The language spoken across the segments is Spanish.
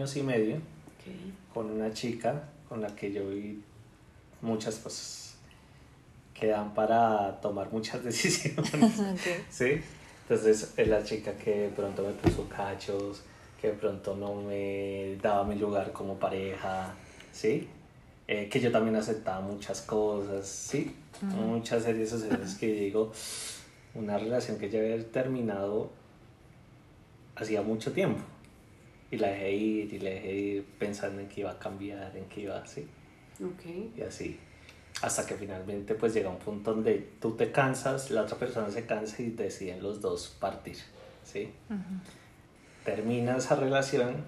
años y medio con una chica con la que yo vi muchas cosas que dan para tomar muchas decisiones. ¿Sí? Entonces es la chica que de pronto me puso cachos, que de pronto no me daba mi lugar como pareja, ¿sí? Eh, que yo también aceptaba muchas cosas, ¿sí? Muchas series sociales que digo, una relación que ya había terminado hacía mucho tiempo. Y la dejé ir y la dejé ir pensando en que iba a cambiar, en que iba así. Okay. Y así. Hasta que finalmente pues llega un punto donde tú te cansas, la otra persona se cansa y deciden los dos partir. ¿sí? Termina esa relación,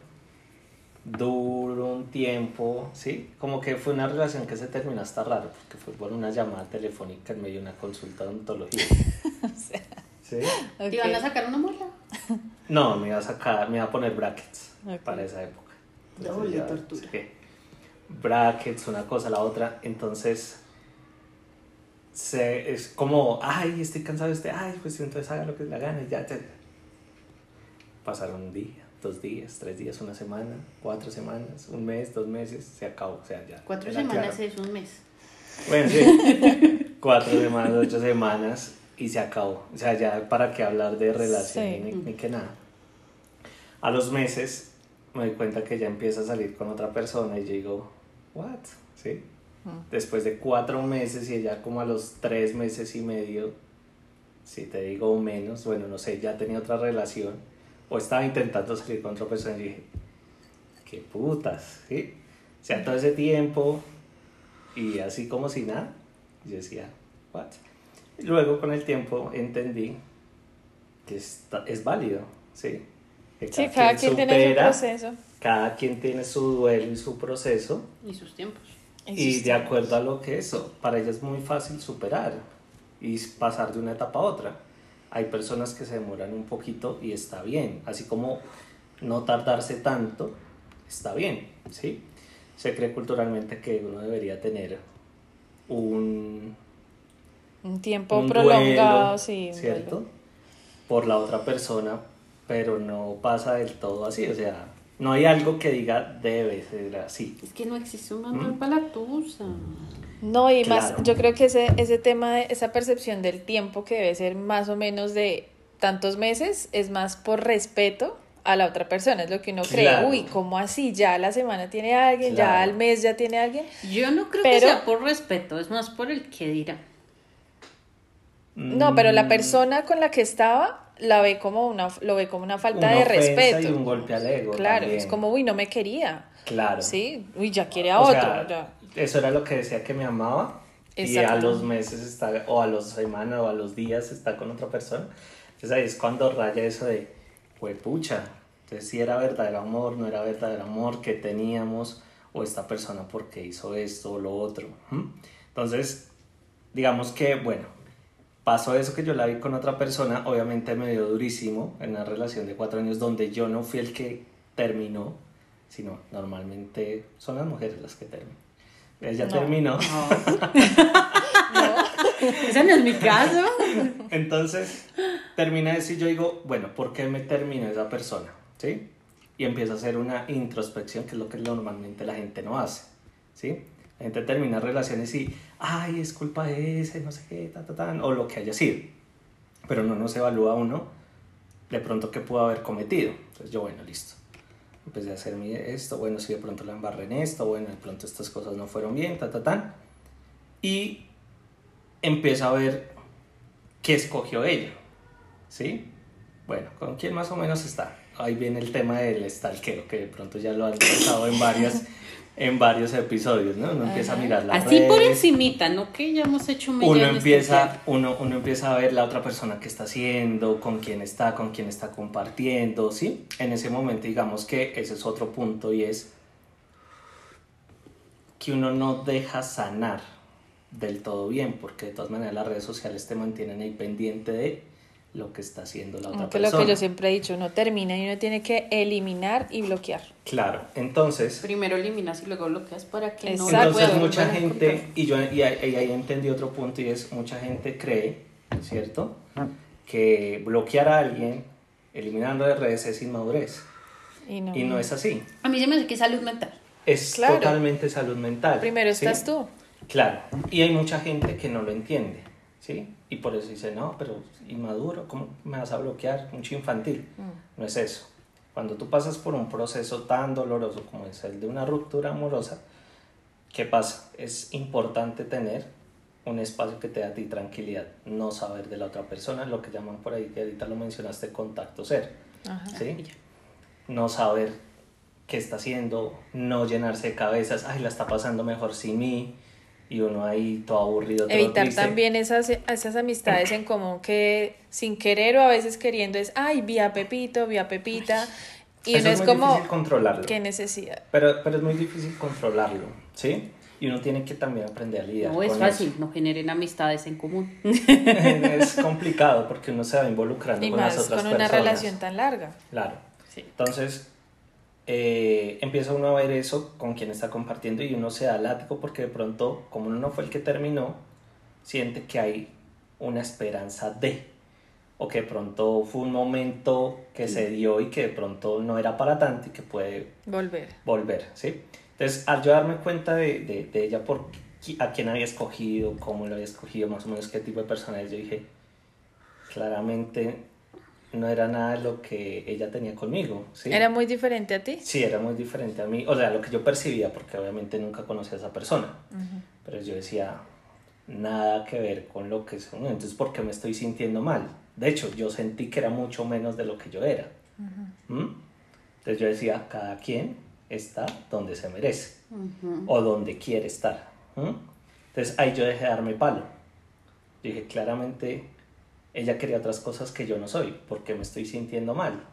dura un tiempo, ¿sí? Como que fue una relación que se terminó hasta raro, porque fue por una llamada telefónica en medio de una consulta de odontología. ¿Sí? ¿Te iban a sacar una muela? No, me iba a sacar, me iba a poner brackets para esa época. Doble tortura. brackets, una cosa, la otra. Entonces, se, es como, ay, estoy cansado de este, ay, pues entonces haga lo que le gana y ya. ya. Pasaron un día, dos días, tres días, una semana, cuatro semanas, un mes, dos meses, se acabó, o sea, ya. Cuatro semanas es un mes. Bueno, sí. cuatro semanas, ocho semanas y se acabó. O sea, ya para qué hablar de relación ni, ni, que nada. A los meses me doy cuenta que ya empieza a salir con otra persona y yo digo, ¿what? ¿Sí? Después de cuatro meses y ella como a los tres meses y medio, si te digo menos, bueno, no sé, ya tenía otra relación o estaba intentando salir con otra persona y dije, qué putas, ¿sí? O sea, todo ese tiempo y así como si nada, yo decía, what? luego con el tiempo entendí que está, es válido, ¿sí? Cada sí, cada quien, tiene su proceso. Cada quien tiene su duelo y su proceso. Y sus tiempos. Y, de acuerdo a lo que eso, para ella es muy fácil superar y pasar de una etapa a otra. Hay personas que se demoran un poquito y está bien, así como no tardarse tanto, está bien, ¿sí? Se cree culturalmente que uno debería tener un... Un tiempo prolongado, sí. ¿Cierto? Por la otra persona, pero no pasa del todo así, o sea, no hay algo que diga debe ser así. Es que no existe un manual para la tusa. No, y más, yo creo que ese, ese tema, de esa percepción del tiempo que debe ser más o menos de tantos meses, es más por respeto a la otra persona, es lo que uno cree, uy, ¿cómo así? Ya la semana tiene alguien, ya al mes ya tiene alguien. Yo no creo que sea por respeto, es más por el que dirá. No, pero la mm. persona con la que estaba la ve como una, lo ve como una falta de respeto. Y un golpe al ego. Claro, es como, uy, no me quería. Claro. Sí, uy, ya quiere a otro. Eso era lo que decía que me amaba. Y a los meses está, o a los semanas, o a los días está con otra persona. Entonces ahí es cuando raya eso de, pues pucha, entonces si era verdadero amor, no era verdadero amor que teníamos, o esta persona porque hizo esto o lo otro. Entonces, digamos que, bueno, pasó eso que yo la vi con otra persona, obviamente me dio durísimo en una relación de cuatro años donde yo no fui el que terminó, sino normalmente son las mujeres las que terminan. Ella terminó. No. Ese no es mi caso. Entonces, termina eso y yo digo, bueno, ¿por qué me terminó esa persona? ¿Sí? Y empiezo a hacer una introspección, que es lo que normalmente la gente no hace. ¿Sí? Gente termina relaciones y, ay, es culpa de ese, no sé qué, ta, ta, ta, o lo que haya sido. Pero no nos evalúa uno de pronto qué pudo haber cometido. Entonces yo, bueno, listo. Empecé a hacer esto, bueno, si de pronto la embarré en esto, bueno, de pronto estas cosas no fueron bien, ta, ta, ta. Y empiezo a ver qué escogió ella. ¿Sí? Bueno, ¿con quién más o menos está? Ahí viene el tema del stalkero, que de pronto ya lo han tratado en varias en varios episodios, ¿no? Uno empieza a mirar la Así por encimita, ¿no? Que ya hemos hecho uno empieza, uno, uno empieza a ver la otra persona que está haciendo, con quién está, con quién está compartiendo, ¿sí? En ese momento digamos que ese es otro punto y es que uno no deja sanar del todo bien, porque de todas maneras las redes sociales te mantienen ahí pendiente de lo que está haciendo la otra persona. lo que yo siempre he dicho, uno termina y uno tiene que eliminar y bloquear. Claro, entonces... Primero eliminas y luego bloqueas para que no Entonces mucha gente, y yo y ahí, entendí otro punto y es, mucha gente cree, ¿cierto? Que bloquear a alguien eliminando de redes es inmadurez. Y no, es así. A mí se me hace que es salud mental. Es totalmente salud mental. Primero estás tú. Claro. Y hay mucha gente que no lo entiende, ¿sí? Y por eso dice, no, pero inmaduro, ¿cómo me vas a bloquear? Mucho infantil. Mm. No es eso. Cuando tú pasas por un proceso tan doloroso como es el de una ruptura amorosa, ¿qué pasa? Es importante tener un espacio que te da a ti tranquilidad, no saber de la otra persona, lo que llaman por ahí, que ahorita lo mencionaste, contacto ser. ¿sí? No saber qué está haciendo, no llenarse de cabezas, ay, la está pasando mejor sin mí, y uno ahí todo aburrido. Evitar también esas, esas amistades en común que sin querer o a veces queriendo es, ay, vi a Pepito, vi a Pepita. Y uno es, muy como, difícil controlarlo. ¿Qué necesidad? Pero, pero es muy difícil controlarlo, ¿sí? Y uno tiene que también aprender a lidiar. No es fácil, no generen amistades en común. es complicado porque uno se va involucrando con las otras personas. con una relación tan larga. Claro. Sí. Entonces, eh, empieza uno a ver eso con quien está compartiendo y uno se da látigo porque de pronto, como uno no fue el que terminó, siente que hay una esperanza de, o que de pronto fue un momento que se dio y que de pronto no era para tanto y que puede volver. Volver, ¿sí? Entonces, al yo darme cuenta de, de, de ella, por a quién había escogido, cómo lo había escogido, más o menos qué tipo de persona yo dije, claramente no era nada lo que ella tenía conmigo. ¿sí? ¿Era muy diferente a ti? Sí, era muy diferente a mí. O sea, lo que yo percibía, porque obviamente nunca conocí a esa persona. Pero yo decía, nada que ver con lo que es. Entonces, ¿por qué me estoy sintiendo mal? De hecho, yo sentí que era mucho menos de lo que yo era. ¿Mm? Entonces yo decía, cada quien está donde se merece o donde quiere estar. ¿Mm? Entonces ahí yo dejé de darme palo. dije, claramente ella quería otras cosas que yo no soy, porque me estoy sintiendo mal.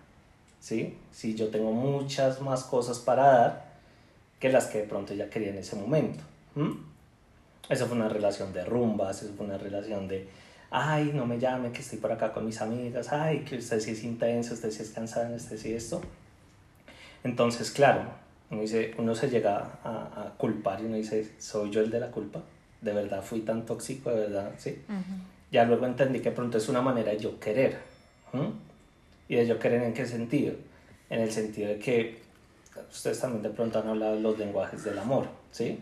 ¿Sí? Si yo tengo muchas más cosas para dar que las que de pronto ella quería en ese momento. Eso fue una relación de rumbas, eso fue una relación de, ay, no me llame, que estoy por acá con mis amigas, ay, que usted sí es intenso, usted sí es cansado, usted sí esto. Entonces, claro, uno, uno se llega a, culpar y uno dice, ¿soy yo el de la culpa? ¿De verdad fui tan tóxico? ¿De verdad? Sí. Ya luego entendí que pronto es una manera de yo querer. ¿Y de yo querer en qué sentido? En el sentido de que ustedes también de pronto han hablado de los lenguajes del amor, ¿sí?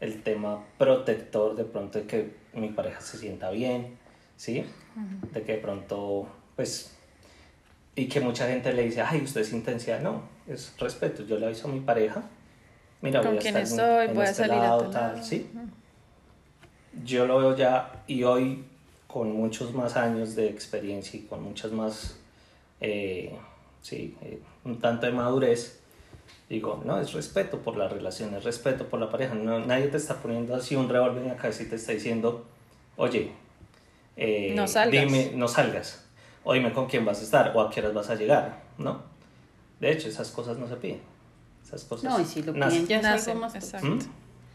El tema protector de pronto de que mi pareja se sienta bien, ¿sí? De que de pronto, pues, y que mucha gente le dice, ay, usted es intensidad. No, es respeto. Yo le aviso a mi pareja, mira, voy a estar estoy, en, voy a este salir lado, tal, ¿sí? Yo lo veo ya y hoy con muchos más años de experiencia y con muchas más, eh, sí, eh, un tanto de madurez, digo, no, es respeto por la relación, es respeto por la pareja. No, nadie te está poniendo así un revólver en la cabeza y te está diciendo, oye, eh, no salgas. dime, no salgas, o dime con quién vas a estar, o a qué horas vas a llegar, ¿no? De hecho, esas cosas no se piden. Esas cosas no, y si lo piden ya nacen, más exacto. ¿Mm?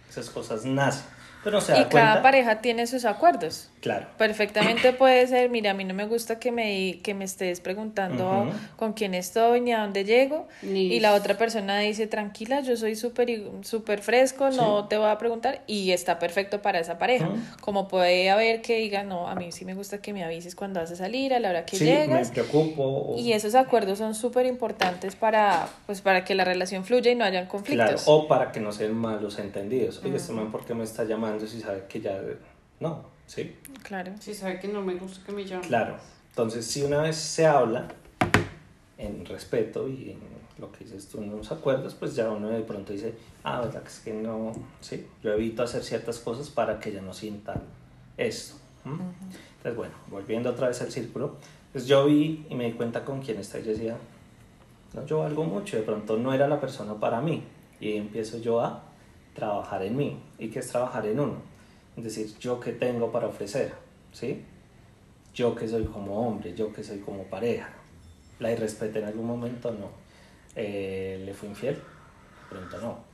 Esas cosas nacen y cada pareja tiene sus acuerdos. Claro. Perfectamente puede ser, mira, a mí no me gusta que me, que me estés preguntando con quién estoy ni a dónde llego. Y la otra persona dice, tranquila, yo soy súper super fresco, no te voy a preguntar. Y está perfecto para esa pareja. Como puede haber que diga, no, a mí sí me gusta que me avises cuando vas a salir, a la hora que sí, llegas. me preocupo. Y esos acuerdos son súper importantes para, pues, para que la relación fluya y no hayan conflictos. Claro, o para que no sean malos entendidos. Oye, este man, ¿por qué me está llamando? Si sabe que ya no, ¿sí? Claro. Si sabe que no me gusta que me llame. Claro. Entonces, si una vez se habla en respeto y en lo que dices tú en los acuerdos, pues ya uno de pronto dice, ah, verdad que es que no, sí, yo evito hacer ciertas cosas para que ella no sienta esto. Entonces, bueno, volviendo otra vez al círculo, pues yo vi y me di cuenta con quién está y yo decía, no, yo valgo mucho, de pronto no era la persona para mí. Y empiezo yo a trabajar en mí. ¿Y qué es trabajar en uno? Es decir, yo que tengo para ofrecer, ¿sí? Yo que soy como hombre, yo que soy como pareja. ¿La irrespeté en algún momento? No. Eh, ¿Le fui infiel? De pronto no.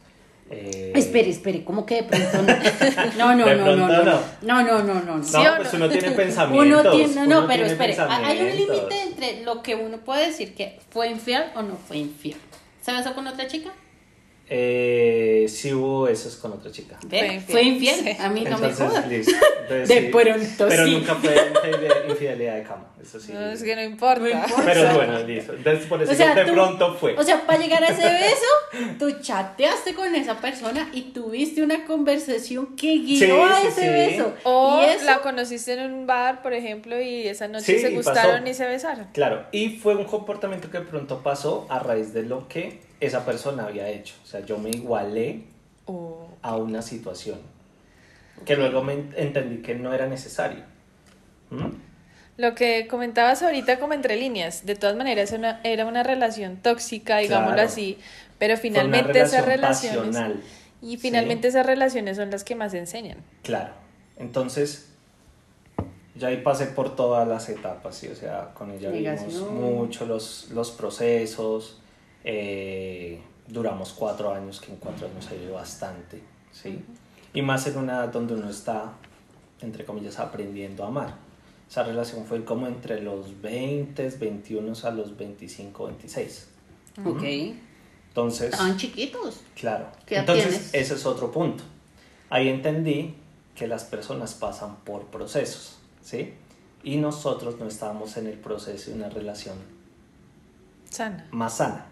Eh... Espere, espere, ¿cómo que de pronto no? No, no, no, no, no, no. No, no, no, no. No, pues uno tiene pensamientos. Uno tiene, no, pero espere, hay un límite entre lo que uno puede decir que fue infiel o no fue infiel. ¿Sabes eso con otra chica? Eh, sí hubo eso con otra chica. Fue infiel. A mí no me jodas. de pronto Pero nunca fue infidelidad de cama. Eso sí. No, es que no importa. Pero bueno, listo. Entonces, por eso de pronto fue. O sea, para llegar a ese beso, tú chateaste con esa persona y tuviste una conversación que guió a ese beso. O la conociste en un bar, por ejemplo, y esa noche se gustaron y se besaron. Claro, y fue un comportamiento que de pronto pasó a raíz de lo que esa persona había hecho. O sea, yo me igualé a una situación que luego me entendí que no era necesario. ¿Mm? Lo que comentabas ahorita como entre líneas, de todas maneras era una relación tóxica, digámoslo así, pero finalmente esas relaciones... Y finalmente esas relaciones son las que más enseñan. Claro. Entonces, ya ahí pasé por todas las etapas, ¿sí? o sea, con ella vimos mucho los, los procesos, eh, duramos cuatro años, que en cuatro años ha ido bastante, ¿sí? Y más en una edad donde uno está, entre comillas, aprendiendo a amar. Esa relación fue como entre los 20, 21 a los 25, 26. Ok. Entonces... Estaban chiquitos. Claro. Entonces, ese es otro punto. Ahí entendí que las personas pasan por procesos, ¿sí? Y nosotros no estábamos en el proceso de una relación sana. más sana.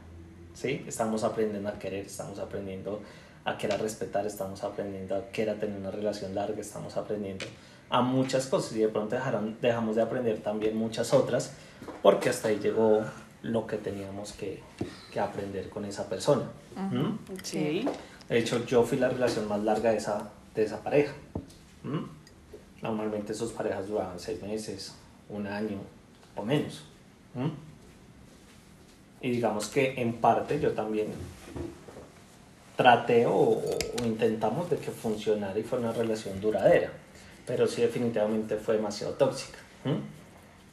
¿Sí? Estamos aprendiendo a querer, estamos aprendiendo a querer respetar, estamos aprendiendo a querer tener una relación larga, estamos aprendiendo a muchas cosas y de pronto dejaron, dejamos de aprender también muchas otras porque hasta ahí llegó lo que teníamos que, que aprender con esa persona. ¿Mm? Sí. De hecho, yo fui la relación más larga de esa, de esa pareja. ¿Mm? Normalmente sus parejas duraban seis meses, un año o menos. ¿Mm? Y digamos que en parte yo también traté o, intentamos de que funcionara y fue una relación duradera, pero sí definitivamente fue demasiado tóxica.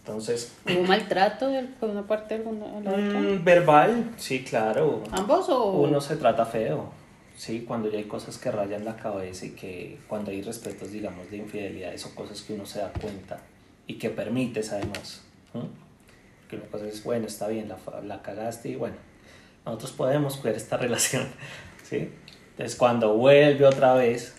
Entonces... ¿Hubo maltrato por una parte alguna mm, verbal, sí, claro. ¿Ambos o...? Uno se trata feo, sí, cuando ya hay cosas que rayan la cabeza y que cuando hay respetos, digamos, de infidelidades o cosas que uno se da cuenta y que permites además que una cosa es, bueno, está bien, la, la cagaste y bueno, nosotros podemos cuidar esta relación, ¿sí? Entonces cuando vuelve otra vez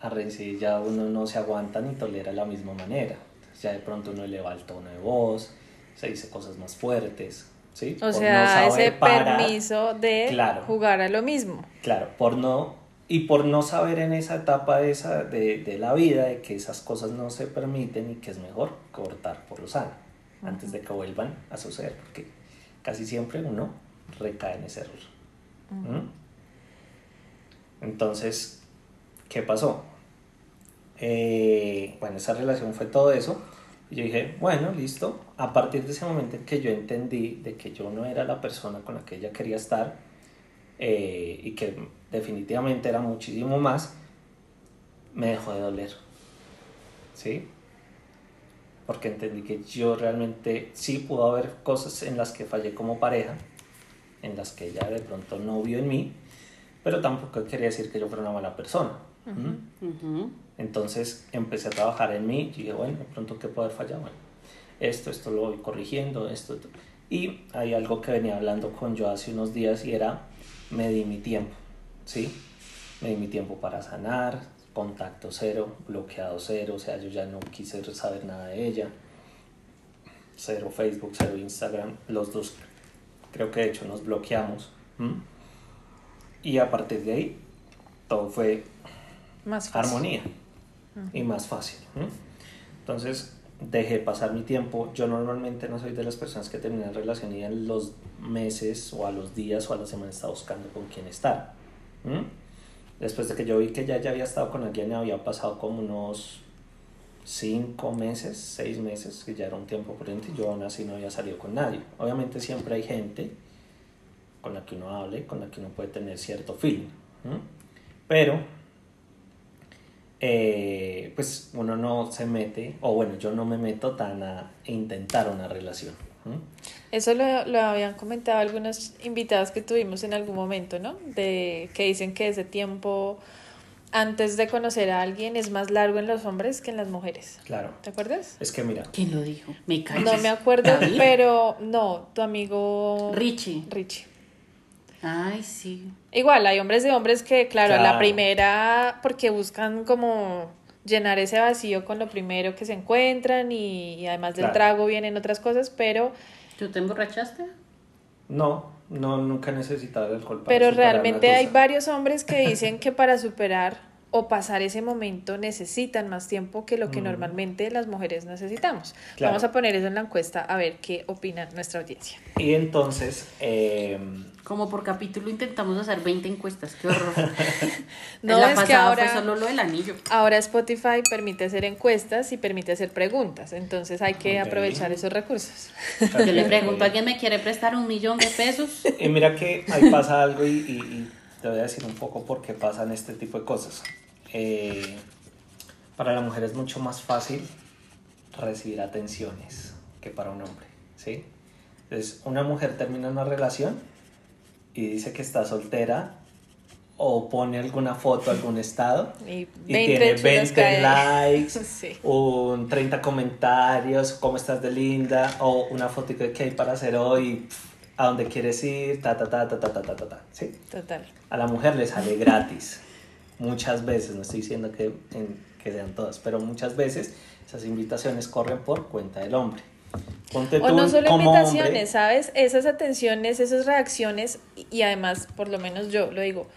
a reincidir ya uno no se aguanta ni tolera la misma manera. ya de pronto uno eleva el tono de voz, se dice cosas más fuertes, ¿sí? O sea, ese permiso de jugar a lo mismo. Claro, por no y por no saber en esa etapa de, esa, de, de, la vida de que esas cosas no se permiten y que es mejor cortar por lo sano antes de que vuelvan a suceder, porque casi siempre uno recae en ese error. ¿Mm? Entonces, ¿qué pasó? Eh, bueno, esa relación fue todo eso. Y yo dije, bueno, listo. A partir de ese momento en que yo entendí de que yo no era la persona con la que ella quería estar eh, y que definitivamente era muchísimo más, me dejó de doler. ¿Sí? Porque entendí que yo realmente sí pudo haber cosas en las que fallé como pareja, en las que ella de pronto no vio en mí, pero tampoco quería decir que yo fuera una mala persona. Entonces empecé a trabajar en mí y dije, bueno, de pronto qué puedo haber fallado, bueno, esto, esto lo voy corrigiendo, esto, esto. Y hay algo que venía hablando con yo hace unos días y era, me di mi tiempo, ¿sí? Me di mi tiempo para sanar, contacto cero, bloqueado cero, o sea, yo ya no quise saber nada de ella. Cero Facebook, cero Instagram, los dos creo que de hecho nos bloqueamos. Y a partir de ahí todo fue más armonía y más fácil. Entonces dejé pasar mi tiempo. Yo normalmente no soy de las personas que terminan relación y en los meses o a los días o a la semana está buscando con quién estar después de que yo vi que ya, ya había estado con alguien, había pasado como unos cinco meses, seis meses, que ya era un tiempo prudente, yo aún así no había salido con nadie. Obviamente siempre hay gente con la que uno hable, con la que uno puede tener cierto feeling, pero eh, pues uno no se mete, o bueno, yo no me meto tan a intentar una relación. Eso lo, lo, habían comentado algunos invitados que tuvimos en algún momento, ¿no? De que dicen que ese tiempo antes de conocer a alguien es más largo en los hombres que en las mujeres. Claro. ¿Te acuerdas? Es que mira. ¿Quién lo dijo? Me No me acuerdo, pero no, tu amigo Richie. Richie. Ay, sí. Igual, hay hombres de hombres que, claro, la primera, porque buscan como llenar ese vacío con lo primero que se encuentran y, además del trago vienen otras cosas, pero... ¿Tú te emborrachaste? No, no, nunca he necesitado el alcohol. pero realmente hay varios hombres que dicen que para superar o pasar ese momento necesitan más tiempo que lo que mm. normalmente las mujeres necesitamos. Vamos a poner eso en la encuesta a ver qué opina nuestra audiencia. Y entonces... Eh, Como por capítulo intentamos hacer 20 encuestas, qué horror. no, es que ahora... Fue solo lo del anillo. Ahora Spotify permite hacer encuestas y permite hacer preguntas, entonces hay que aprovechar esos recursos. Yo le pregunto, ¿alguien me quiere prestar un millón de pesos? Y mira que ahí pasa algo y, y te voy a decir un poco por qué pasan este tipo de cosas. Eh, para la mujer es mucho más fácil recibir atenciones que para un hombre, ¿sí? Entonces, una mujer termina una relación y dice que está soltera o pone alguna foto, algún estado y, tiene 20 likes, un 30 comentarios, cómo estás de linda, o una foto que hay para hacer hoy, a dónde quieres ir, ta, ta, ta, ta, ta, ta, ta, ta, ¿sí? Total. A la mujer le sale gratis muchas veces, no estoy diciendo que, que sean todas, pero muchas veces esas invitaciones corren por cuenta del hombre. Ponte o no solo invitaciones, ¿sabes? Esas atenciones, esas reacciones, y además, por lo menos yo lo digo,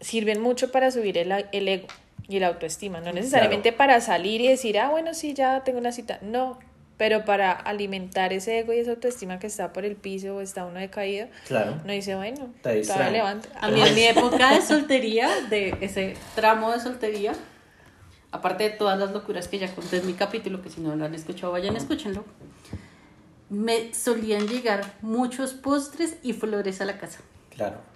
sirven mucho para subir el, el ego y la autoestima, no necesariamente para salir y decir, ah, bueno, sí, ya tengo una cita. No, pero para alimentar ese ego y esa autoestima que está por el piso o está uno decaído, claro. no dice, bueno, todavía levanta. A mí en mi época de soltería, de ese tramo de soltería, aparte de todas las locuras que ya conté en mi capítulo, que si no lo han escuchado, vayan, escúchenlo, me solían llegar muchos postres y flores a la casa. Claro.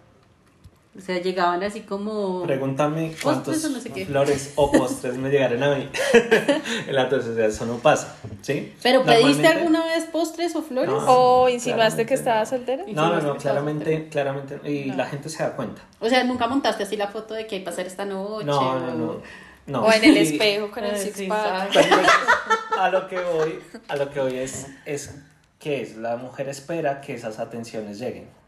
O sea, llegaban así como... Pregúntame cuántos flores o postres me llegaron a mí. Entonces, eso no pasa, ¿sí? ¿Pero pediste alguna vez postres o flores? ¿O insinuaste que estaba soltera? No, no, no, claramente, claramente, y la gente se da cuenta. O sea, ¿nunca montaste así la foto de que hay hacer esta noche? No, no, no. O en el espejo con el eh, six pack. a lo que voy, a lo que voy es, es que es, la mujer espera que esas atenciones lleguen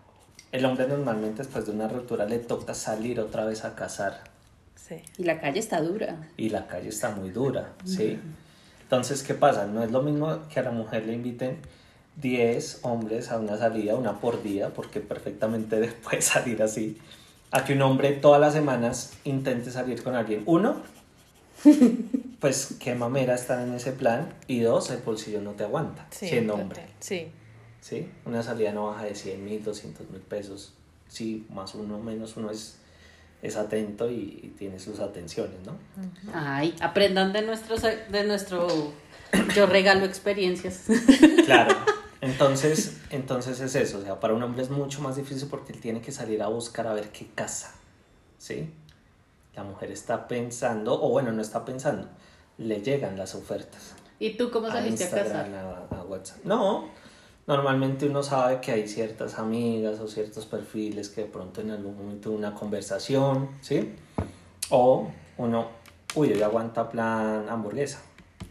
el hombre normalmente después de una ruptura le toca salir otra vez a cazar. Sí. Y la calle está dura. Y la calle está muy dura, ¿sí? Entonces, ¿qué pasa? No es lo mismo que a la mujer le inviten 10 hombres a una salida, una por día, porque perfectamente puede salir así, a que un hombre todas las semanas intente salir con alguien. Uno, pues qué mamera estar en ese plan, y dos, el bolsillo no te aguanta siendo hombre. Sí. ¿Sí? Una salida no baja de 100 mil, 200 mil pesos. Sí, más uno, menos uno es, es atento y, tiene sus atenciones, ¿no? Ay, aprendan de, nuestros, de nuestro... Yo regalo experiencias. Claro. Entonces, entonces es eso, o sea, para un hombre es mucho más difícil porque él tiene que salir a buscar a ver qué casa, ¿sí? La mujer está pensando, o bueno, no está pensando, le llegan las ofertas. ¿Y tú cómo saliste a, casa? a WhatsApp. No, normalmente uno sabe que hay ciertas amigas o ciertos perfiles que de pronto en algún momento una conversación, ¿sí? O uno, uy, hoy aguanta plan hamburguesa.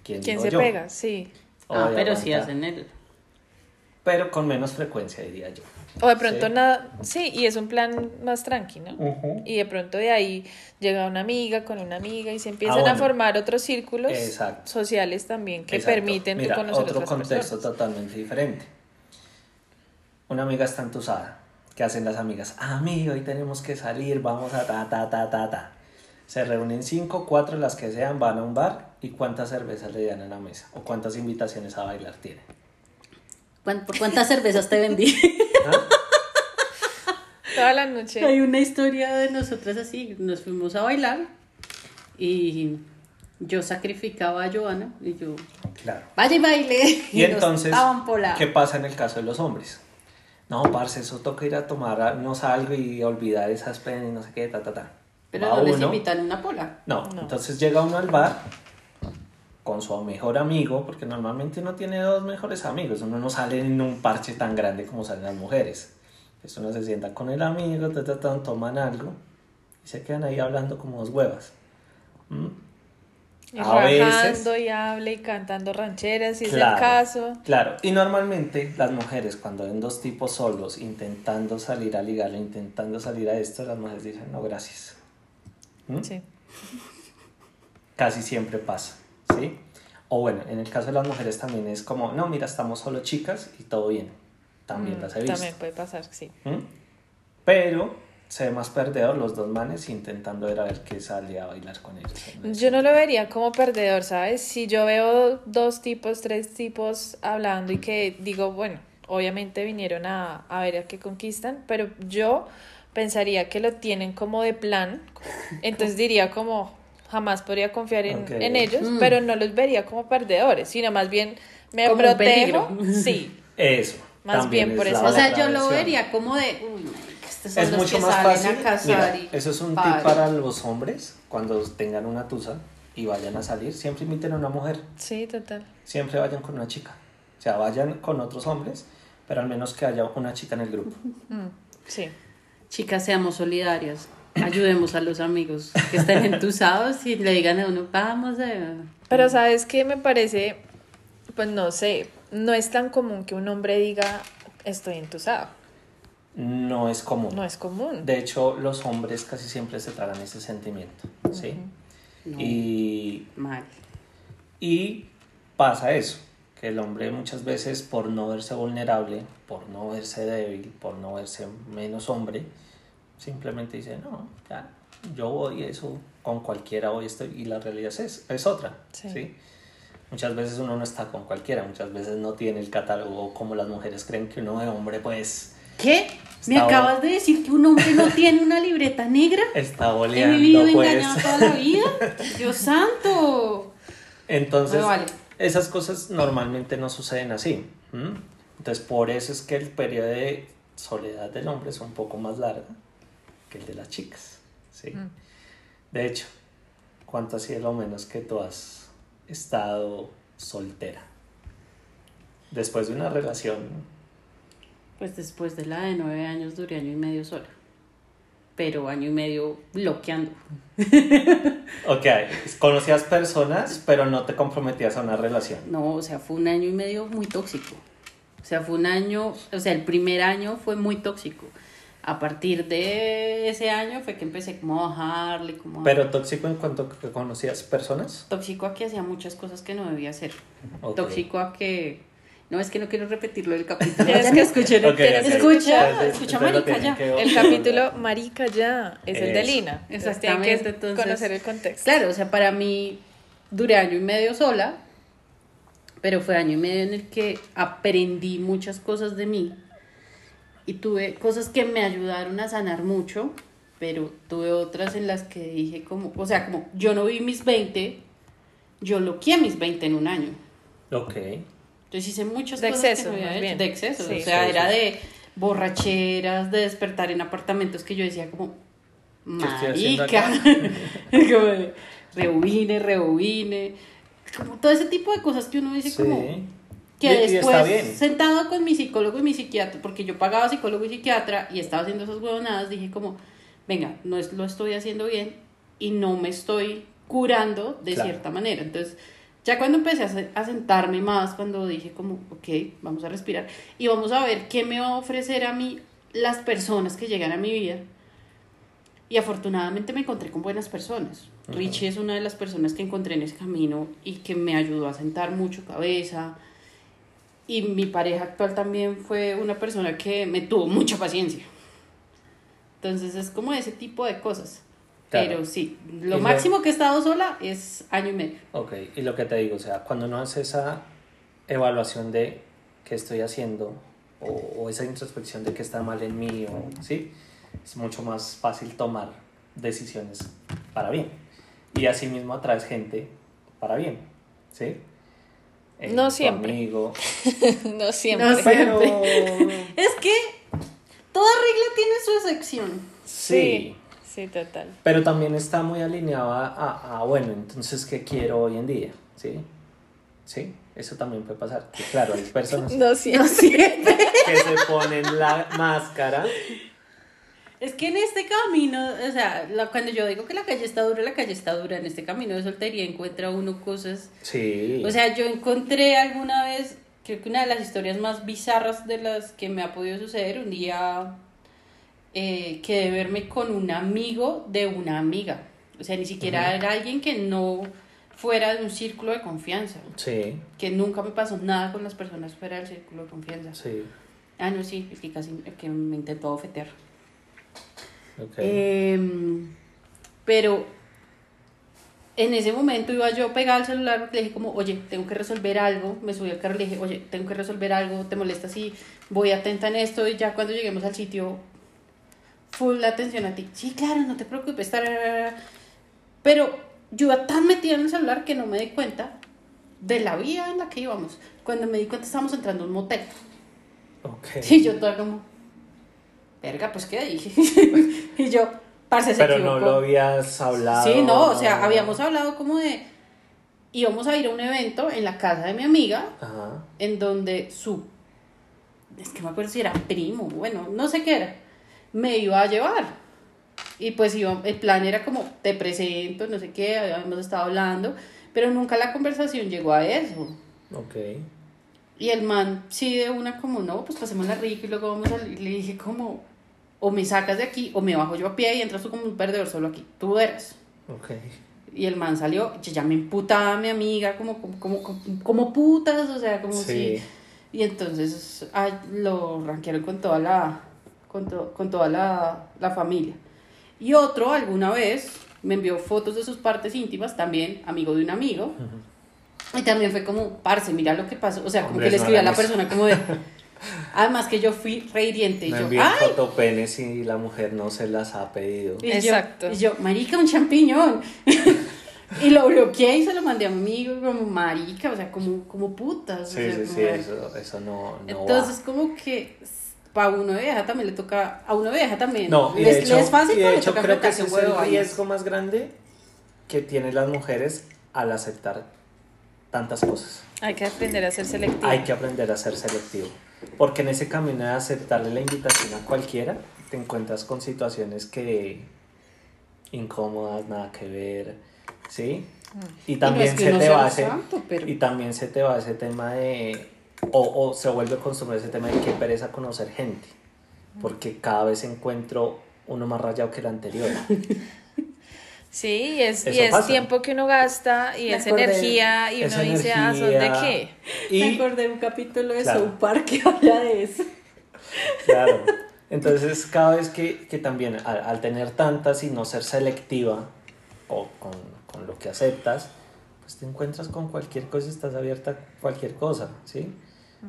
¿Quién, se pega? Sí. ah, pero sí hacen el... Pero con menos frecuencia, diría yo. O de pronto nada, sí, y es un plan más tranquilo. Y de pronto de ahí llega una amiga con una amiga y se empiezan ah, a formar otros círculos sociales también que permiten Mira, conocer otro contexto totalmente diferente una amiga está entusada. ¿Qué hacen las amigas? Ah, amigo, hoy tenemos que salir, vamos a ta, ta, ta, ta, ta. Se reúnen cinco, cuatro, las que sean, van a un bar y cuántas cervezas le dan a la mesa o cuántas invitaciones a bailar tienen. ¿Por cuántas cervezas te vendí? ¿Ah? Toda la noche. Hay una historia de nosotras así, nos fuimos a bailar y yo sacrificaba a Joana y yo, claro. vaya y baile. Y, entonces, ¿qué pasa en el caso de los hombres? No, parce, eso toca ir a tomar, no salgo y olvidar esas penas y no sé qué, ta, ta, ta. Pero no les invitan una pola. No. entonces llega uno al bar con su mejor amigo, porque normalmente uno tiene dos mejores amigos, uno no sale en un parche tan grande como salen las mujeres. Entonces uno se sienta con el amigo, ta, ta, ta, toman algo y se quedan ahí hablando como dos huevas. ¿Mm? Y a y hable y cantando rancheras, si es el caso. Claro, y normalmente las mujeres cuando ven dos tipos solos intentando salir a ligar, intentando salir a esto, las mujeres dicen, no, gracias. ¿Mm? Sí. Casi siempre pasa, ¿sí? O bueno, en el caso de las mujeres también es como, no, mira, estamos solo chicas y todo bien. También mm, las he visto. También puede pasar, sí. ¿Mm? Pero se ve más perdedor los dos manes intentando ver a ver qué sale a bailar con ellos. Yo no lo vería como perdedor, ¿sabes? Si yo veo dos tipos, tres tipos hablando y que digo, bueno, obviamente vinieron a, a ver a qué conquistan, pero yo pensaría que lo tienen como de plan, entonces diría como jamás podría confiar en, en ellos, mm. pero no los vería como perdedores, sino más bien me protejo, sí. Eso. Más bien por eso. O sea, yo lo vería como de es mucho más fácil. eso es un tip para los hombres cuando tengan una tusa y vayan a salir, siempre inviten a una mujer. Sí, total. Siempre vayan con una chica. O sea, vayan con otros hombres, pero al menos que haya una chica en el grupo. Mm, sí. Chicas, seamos solidarias. Ayudemos a los amigos que estén entusados y le digan a uno, vamos a... Pero sabes qué me parece, pues no sé, no es tan común que un hombre diga, estoy entusado no es común. No es común. De hecho, los hombres casi siempre se tragan ese sentimiento, ¿sí? Y... Mal. Y pasa eso, que el hombre muchas veces por no verse vulnerable, por no verse débil, por no verse menos hombre, simplemente dice, no, ya, yo voy eso con cualquiera hoy estoy, y la realidad es, es otra, ¿sí? Muchas veces uno no está con cualquiera, muchas veces no tiene el catálogo como las mujeres creen que uno de hombre pues ¿Qué? ¿Me acabas de decir que un hombre no tiene una libreta negra? Está boleando, He vivido pues. engañado toda la vida. Dios santo. Entonces, esas cosas normalmente no suceden así. Entonces, por eso es que el periodo de soledad del hombre es un poco más largo que el de las chicas. ¿sí? Mm. De hecho, ¿cuánto ha sido lo menos que tú has estado soltera? Después de una relación pues después de la de nueve años duré año y medio sola. Pero año y medio bloqueando. ok, conocías personas, pero no te comprometías a una relación. No, o sea, fue un año y medio muy tóxico. O sea, fue un año, o sea, el primer año fue muy tóxico. A partir de ese año fue que empecé como a bajarle, como... ¿Pero tóxico en cuanto que conocías personas? Tóxico a que hacía muchas cosas que no debía hacer. Tóxico a que no, es que no quiero repetirlo el capítulo. Es que escuchen, escucha, escucha Marica ya. El capítulo Marica ya es el de Lina. Exactamente. Entonces, conocer el contexto. Claro, o sea, para mí duré año y medio sola, pero fue año y medio en el que aprendí muchas cosas de mí y tuve cosas que me ayudaron a sanar mucho, pero tuve otras en las que dije como, o sea, como yo no vi mis 20, yo loqué mis 20 en un año. Ok. Entonces hice muchas de cosas exceso, de exceso, o sea, era de borracheras, de despertar en apartamentos que yo decía como marica, como de, rebobine, como todo ese tipo de cosas que uno dice como que después sentado con mi psicólogo y mi psiquiatra, porque yo pagaba psicólogo y psiquiatra y estaba haciendo esas huevonadas, dije como, venga, no es, lo estoy haciendo bien y no me estoy curando de cierta manera. Entonces, ya cuando empecé a sentarme más, cuando dije como, ok, vamos a respirar y vamos a ver qué me va a ofrecer a mí las personas que llegan a mi vida. Y afortunadamente me encontré con buenas personas. Richie es una de las personas que encontré en ese camino y que me ayudó a sentar mucho cabeza. Y mi pareja actual también fue una persona que me tuvo mucha paciencia. Entonces es como ese tipo de cosas. Pero sí, lo máximo que he estado sola es año y medio. Ok, y lo que te digo, o sea, cuando no haces esa evaluación de qué estoy haciendo o, esa introspección de qué está mal en mí, o, ¿sí? es mucho más fácil tomar decisiones para bien. Y asimismo atraes gente para bien, ¿sí? Eh, no siempre. Amigo. no siempre. No siempre. es que toda regla tiene su excepción. sí. Sí, total. Pero también está muy alineado a, bueno, entonces, ¿qué quiero hoy en día? ¿Sí? Sí, eso también puede pasar. Que, claro, hay personas no siempre. que se ponen la máscara Es que en este camino, o sea, cuando yo digo que la calle está dura, la calle está dura. En este camino de soltería encuentra uno cosas. Sí. O sea, yo encontré alguna vez, creo que una de las historias más bizarras de las que me ha podido suceder, un día eh, que de verme con un amigo de una amiga. O sea, ni siquiera era alguien que no fuera de un círculo de confianza. Sí. Que nunca me pasó nada con las personas fuera del círculo de confianza. Sí. Ah, no, sí, es que casi que me intentó ofetear. Em, pero en ese momento iba yo pegada al celular, le dije como, oye, tengo que resolver algo, me subí al carro, le dije, oye, tengo que resolver algo, ¿te molesta si voy atenta en esto? Y ya cuando lleguemos al sitio, full la atención a ti. Sí, claro, no te preocupes, pero yo iba tan metida en el celular que no me di cuenta de la vía en la que íbamos. Cuando me di cuenta estábamos entrando a un motel. Okay. Sí, yo toda como, verga, pues qué dije. y yo, parce, se Pero no lo habías hablado. Sí, no, o sea, habíamos hablado como de, íbamos a ir a un evento en la casa de mi amiga, Ajá. en donde su, es que me acuerdo si era primo, bueno, no sé qué era, me iba a llevar. Y pues iba, el plan era como, te presento, no sé qué, habíamos estado hablando, pero nunca la conversación llegó a eso. Ok. Y el man, sí, de una como, no, pues pasemos la rica y luego vamos a... Le dije como, o me sacas de aquí, o me bajo yo a pie y entras tú como un perdedor solo aquí. Tú eres. Ok. Y el man salió, ya me imputaba a mi amiga como, como, como, putas, o sea, como si... Y entonces lo ranquearon con toda la, con, con toda la, la familia. Y otro, alguna vez, me envió fotos de sus partes íntimas, también amigo de un amigo. Y también fue como, parce, mira lo que pasó. O sea, como que le escribí a la persona como de... Además que yo fui reiriente. Y me yo, ¡ay! fotopenes y la mujer no se las ha pedido. Y Exacto. Yo, y yo, marica, un champiñón. y lo bloqueé y se lo mandé a mi amigo como marica, o sea, como, como putas. Sí, sí, sí, eso, eso no, no Entonces, como que para uno de vieja también le toca, a uno de vieja también. No, y de hecho, es fácil, y de hecho creo que ese es el riesgo más grande que tienen las mujeres al aceptar tantas cosas. Hay que aprender a ser selectivo. Hay que aprender a ser selectivo. Porque en ese camino de aceptarle la invitación a cualquiera, te encuentras con situaciones que incómodas, nada que ver, ¿sí? Mm. Y también se te va ese, y también se te va ese tema de o, o se vuelve costumbre ese tema de que pereza conocer gente, porque cada vez encuentro uno más rayado que el anterior. Sí, y es, y es tiempo que uno gasta y es energía y uno dice, ah, ¿son de qué? Y, Me acordé de un capítulo de South Park que habla de eso. Claro. Entonces, cada vez que, que también al, tener tantas y no ser selectiva o con, con, lo que aceptas, pues te encuentras con cualquier cosa, estás abierta a cualquier cosa, ¿sí?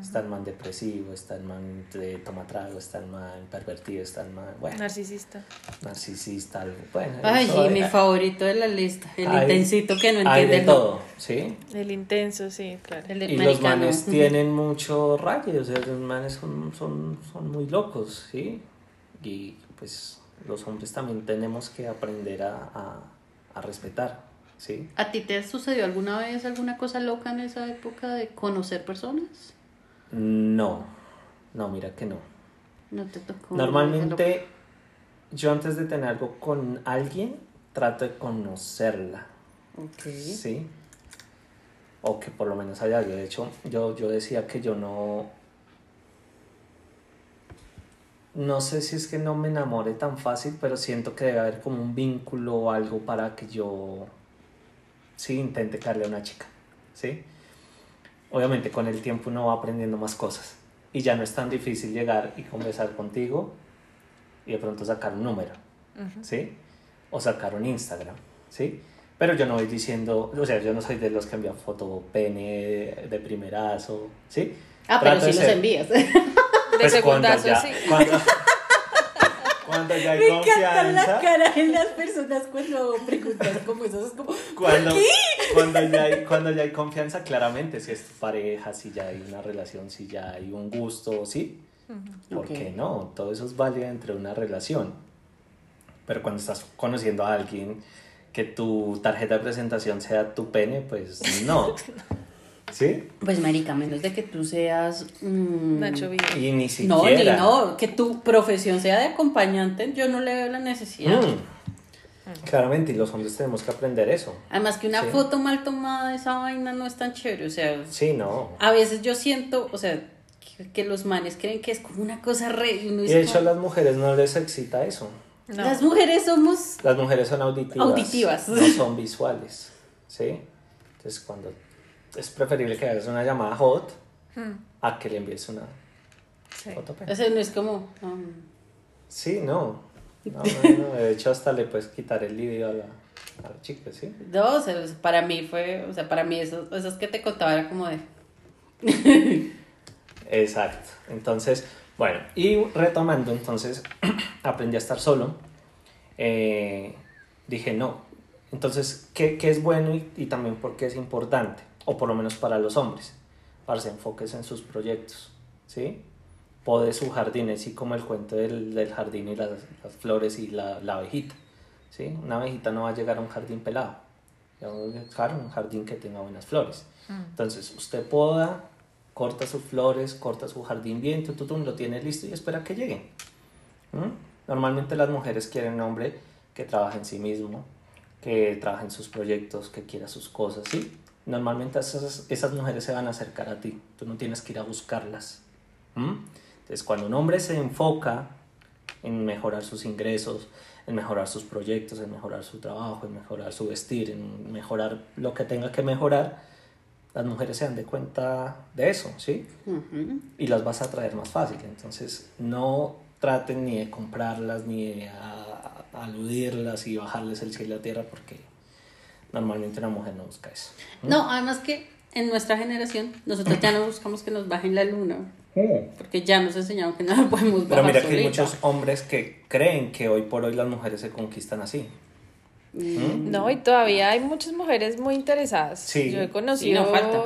Está el man depresivo, está el man de toma trago, está el man pervertido, está el man, bueno. Narcisista. Narcisista, algo. Bueno, Ay, sí, mi favorito de la lista. El intensito que no entiende hay de todo, ¿sí? El intenso, sí, claro. El y los manes tienen mucho rayo, o sea, los manes son, son, son muy locos, ¿sí? Y pues los hombres también tenemos que aprender a, a, a respetar, ¿sí? ¿A ti te sucedió alguna vez alguna cosa loca en esa época de conocer personas? No, no, mira que no. No te tocó. Normalmente, yo antes de tener algo con alguien, trato de conocerla. Ok. Sí. O que por lo menos haya algo. De hecho, yo, yo decía que yo no. No sé si es que no me enamore tan fácil, pero siento que debe haber como un vínculo o algo para que yo sí intente caerle a una chica. ¿Sí? Obviamente con el tiempo uno va aprendiendo más cosas y ya no es tan difícil llegar y conversar contigo y de pronto sacar un número, ¿sí? O sacar un Instagram, ¿sí? Pero yo no voy diciendo, o sea, yo no soy de los que envían foto pene de primerazo, ¿sí? Ah, pero sí los envías. de pues segundazo, sí. Cuando ya hay Me confianza. Me la cara en las personas cuando preguntas como eso. Es como, cuando, Cuando ya, hay, cuando ya hay confianza, claramente, si es tu pareja, si ya hay una relación, si ya hay un gusto, ¿sí? ¿Por qué no? Todo eso es válido entre una relación. Pero cuando estás conociendo a alguien que tu tarjeta de presentación sea tu pene, pues no. ¿Sí? Pues, marica, menos de que tú seas... mm, Nacho Vidal. Y ni No, ni siquiera. no, que tu profesión sea de acompañante, yo no le veo la necesidad. Mm. Claramente, y los hombres tenemos que aprender eso. Además que una Sí. foto mal tomada de esa vaina no es tan chévere, o sea, Sí, no. a veces yo siento, o sea, que, que los manes creen que es como una cosa re... y uno Y dice de hecho a las mujeres no les excita eso. No. Las mujeres somos... Las mujeres son auditivas. Auditivas. No son visuales. ¿Sí? Entonces, cuando es preferible que hagas una llamada hot Hmm, a que le envíes una sí. sea, no es como... um, Sí, no. No, no, no. De hecho, hasta le puedes quitar el lidio a la, a la chica, ¿sí? no, o sea, para mí fue, o sea, para mí eso, esos que te contaba era como de... Exacto. Entonces, bueno, y retomando, entonces aprendí a estar solo. Eh, dije, no. Entonces, ¿qué, qué es bueno y, y también por qué es importante? O por lo menos para los hombres. Para que se enfoques en sus proyectos, ¿sí? Pode su jardín, así como el cuento del, del jardín y las, las flores y la, la abejita, ¿sí? Una abejita no va a llegar a un jardín pelado. Va a llegar a un jardín que tenga buenas flores. Entonces, usted poda, corta sus flores, corta su jardín bien, tu, lo tiene listo y espera que lleguen. ¿Mm? Normalmente las mujeres quieren un hombre que trabaje en sí mismo, que trabaje en sus proyectos, que quiera sus cosas, ¿sí? Normalmente esas, esas mujeres se van a acercar a ti, tú no tienes que ir a buscarlas. ¿Mm? Entonces, cuando un hombre se enfoca en mejorar sus ingresos, en mejorar sus proyectos, en mejorar su trabajo, en mejorar su vestir, en mejorar lo que tenga que mejorar, las mujeres se dan de cuenta de eso, ¿sí? Y las vas a traer más fácil. Entonces, no traten ni de comprarlas, ni de a- a- aludirlas y bajarles el cielo a la tierra, porque normalmente una mujer no busca eso. No, además que en nuestra generación nosotros ya no buscamos que nos bajen la luna, porque ya nos enseñaron que no la podemos bajar Pero mira que hay muchos hombres que creen que hoy por hoy las mujeres se conquistan así. No, y todavía hay muchas mujeres muy interesadas. Sí. Yo he Sí, conocido no falta.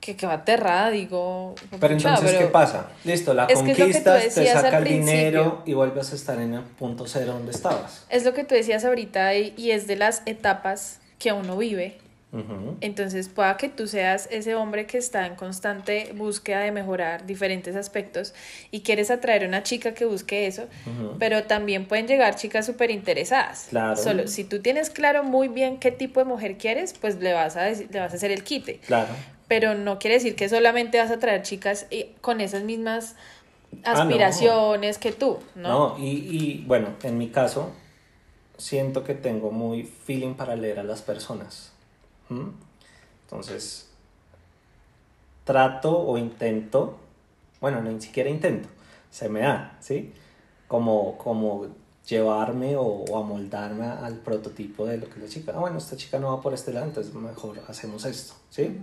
que, que va aterrada, digo. Pero entonces, pero ¿qué pasa? Listo, la Es que es lo que tú conquistas, te decías saca el dinero y vuelves a estar en el punto cero donde estabas. Es lo que tú decías ahorita y, y es de las etapas que uno vive. Entonces, pueda que tú seas ese hombre que está en constante búsqueda de mejorar diferentes aspectos y quieres atraer a una chica que busque eso, pero también pueden llegar chicas súper interesadas. Claro. Solo si tú tienes claro muy bien qué tipo de mujer quieres, pues le vas a, deci- le vas a hacer el quite. Claro. Pero no quiere decir que solamente vas a traer chicas con esas mismas Ah, no. aspiraciones que tú, ¿no? No, y, y bueno, en mi caso, siento que tengo muy feeling para leer a las personas. ¿Mm? Entonces, trato o intento, bueno, ni siquiera intento, se me da, ¿sí? Como, como llevarme o, o amoldarme al prototipo de lo que la chica, ah, bueno, esta chica no va por este lado, entonces mejor hacemos esto, ¿sí?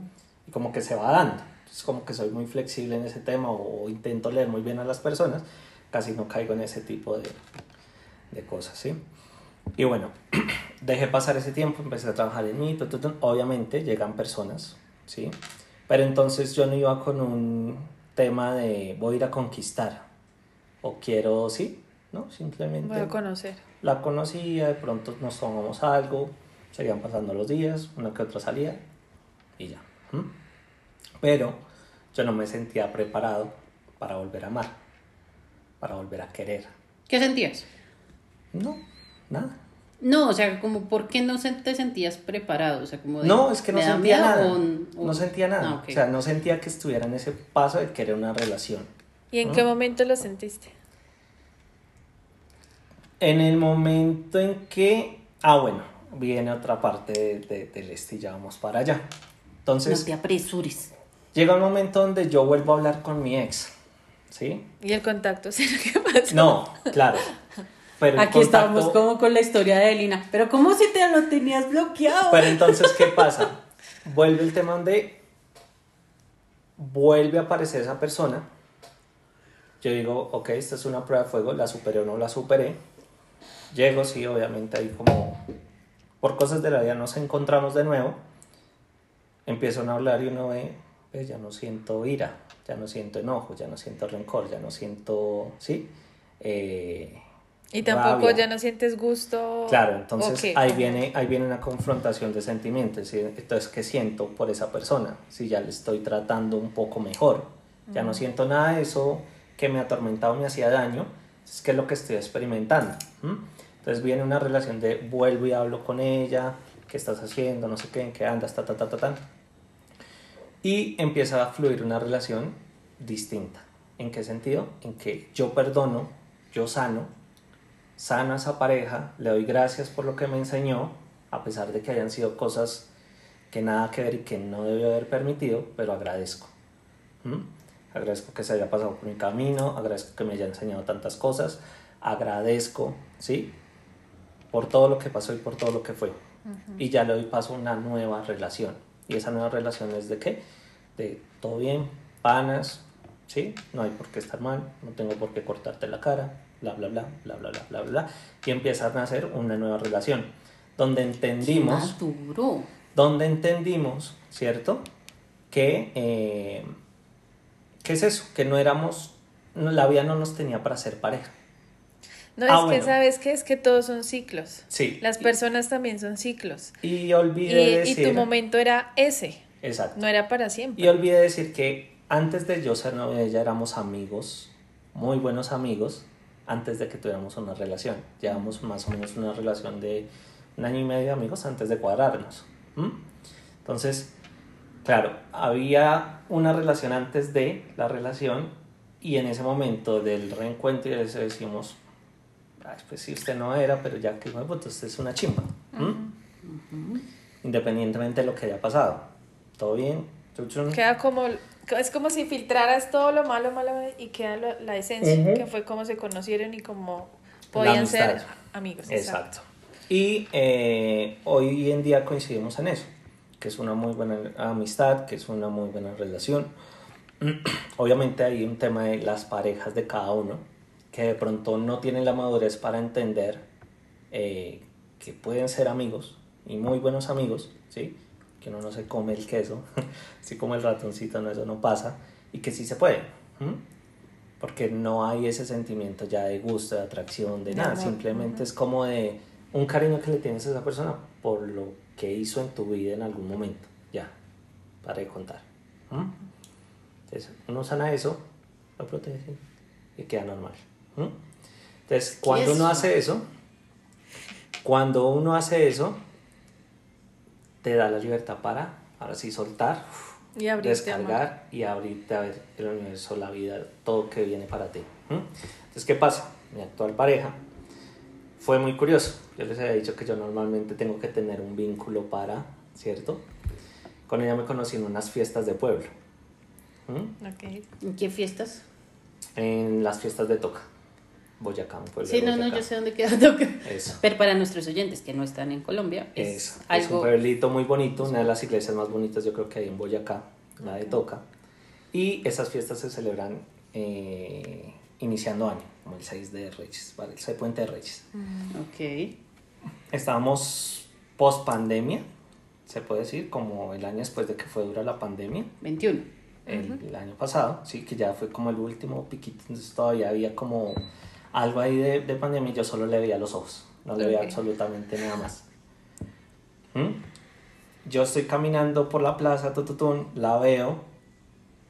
Y como que se va dando. Es como que soy muy flexible en ese tema o intento leer muy bien a las personas, casi no caigo en ese tipo de, de cosas, ¿sí? Y bueno, dejé pasar ese tiempo, empecé a trabajar en mí, obviamente llegan personas, ¿sí? Pero entonces yo no iba con un tema de voy a ir a conquistar o quiero, ¿sí? ¿No? Simplemente Voy a conocer. la conocía, de pronto nos tomamos algo, seguían pasando los días, una que otra salía y ya. ¿m? Pero yo no me sentía preparado para volver a amar, para volver a querer. ¿Qué sentías? No, nada. No, o sea, como ¿por qué no se- te sentías preparado? O sea, como de, No, es que no ¿me da sentía nada. o- o- No sentía nada. Ah. O sea, no sentía que estuviera en ese paso de querer una relación. ¿Y en ¿no? qué momento lo sentiste? En el momento en que. Ah, bueno, viene otra parte de- de- del este y ya vamos para allá. Entonces, no te apresures. llega un momento donde yo vuelvo a hablar con mi ex. ¿Sí? ¿Y el contacto? ¿Sí? ¿Qué pasó? No, claro. Pero Aquí estábamos contacto- como con la historia de Elina. Pero ¿cómo si te lo tenías bloqueado? Pero entonces, ¿qué pasa? Vuelve el tema donde vuelve a aparecer esa persona. Yo digo, ok, esta es una prueba de fuego, la superé o no la superé. Llego, sí, obviamente ahí como por cosas de la vida nos encontramos de nuevo. Empiezan a hablar y uno ve, "Ve, ya no siento ira, ya no siento enojo, ya no siento rencor, ya no siento, ¿sí? Eh, Y tampoco ya no sientes gusto. Claro, entonces ahí, viene, ahí viene una confrontación de sentimientos. Entonces, ¿qué siento por esa persona? Si ya le estoy tratando un poco mejor, ya no siento nada de eso que me atormentado, me hacía daño, es que es lo que estoy experimentando. Entonces viene una relación de vuelvo y hablo con ella, qué estás haciendo, no sé qué, en qué andas, ta, ta, ta, ta, ta. Y empieza a fluir una relación distinta. ¿En qué sentido? En que yo perdono, yo sano, sano a esa pareja, le doy gracias por lo que me enseñó, a pesar de que hayan sido cosas que nada que ver y que no debió haber permitido, pero agradezco. Agradezco que se haya pasado por mi camino, agradezco que me haya enseñado tantas cosas, agradezco, ¿sí? Por todo lo que pasó y por todo lo que fue. Y ya le doy paso a una nueva relación. ¿Y esa nueva relación es de qué? De todo bien, panas, ¿sí? No hay por qué estar mal, no tengo por qué cortarte la cara, bla, bla, bla, bla, bla, bla, bla, bla. Y empieza a nacer una nueva relación, donde entendimos... Duro. Donde entendimos, ¿cierto? Que... Eh, ¿Qué es eso? Que no éramos... La vida no nos tenía para ser pareja. No, ah, es que sabes que es que todos son ciclos. Sí. Las personas también son ciclos. Y olvidé decir... Y tu momento era ese. Exacto. No era para siempre. Y olvidé decir que antes de yo ser novia de ella éramos amigos, muy buenos amigos, antes de que tuviéramos una relación. Llevamos más o menos una relación de un año y medio de amigos antes de cuadrarnos. Entonces, claro, había una relación antes de la relación y en ese momento del reencuentro y decimos, pues sí, usted no era, pero ya que bueno, pues usted es una chimba. Independientemente de lo que haya pasado. ¿Todo bien? Queda como, es como si filtraras todo lo malo, malo y queda la esencia, que fue como se conocieron y como podían ser amigos. Exacto. Y eh, hoy en día coincidimos en eso, que es una muy buena amistad, que es una muy buena relación. Obviamente hay un tema de las parejas de cada uno, que de pronto no tienen la madurez para entender eh, que pueden ser amigos y muy buenos amigos, ¿sí? Que uno no se come el queso, así como el ratoncito, no, eso no pasa, y que sí se puede, porque no hay ese sentimiento ya de gusto, de atracción, de nada, simplemente es como de un cariño que le tienes a esa persona por lo que hizo en tu vida en algún momento, ya, para de contar. Entonces, uno sana eso, lo protege y queda normal. Entonces, cuando uno hace eso, cuando uno hace eso, te da la libertad para, ahora sí, soltar, y descargar y abrirte a ver el universo, la vida, todo que viene para ti. Entonces, ¿qué pasa? Mi actual pareja fue muy curioso. Yo les había dicho que yo normalmente tengo que tener un vínculo para, ¿cierto? Con ella me conocí en unas fiestas de pueblo. ¿En qué fiestas? En las fiestas de Toca. Boyacá, un pueblo Sí, no, no, yo sé dónde queda Toca. Eso. Pero para nuestros oyentes que no están en Colombia, es, es un pueblito muy bonito, una de las iglesias más bonitas yo creo que hay en Boyacá, la de Toca. Y esas fiestas se celebran eh, iniciando año, como el 6 de Reyes, ¿vale? El 6 de Puente de Reyes. Mm. Ok. Estábamos post pandemia, se puede decir, como el año después de que fue dura la pandemia. 21. El, el año pasado, sí, que ya fue como el último piquito, entonces todavía había como algo ahí de, de pandemia yo solo le veía los ojos, no le veía absolutamente nada más. ¿Mm? Yo estoy caminando por la plaza, tututun, la veo,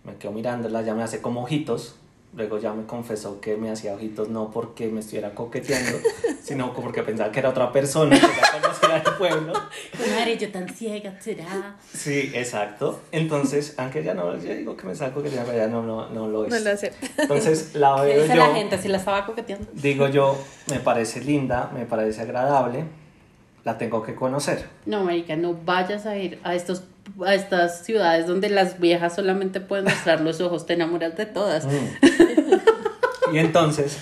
me quedo mirándola, ya me hace como ojitos, luego ya me confesó que me hacía ojitos no porque me estuviera coqueteando, sino porque pensaba que era otra persona que ya conocía el pueblo. Madre, yo tan ciega, será. Sí, exacto. Entonces, aunque ya no, yo digo que me estaba coqueteando, pero ya no, no, no lo es. No lo hace. Entonces, la veo yo. la gente si la estaba coqueteando? Digo yo, me parece linda, me parece agradable, la tengo que conocer. No, Marica, no vayas a ir a estos a estas ciudades donde las viejas solamente pueden mostrar los ojos, te enamoras de todas. Mm. Y entonces,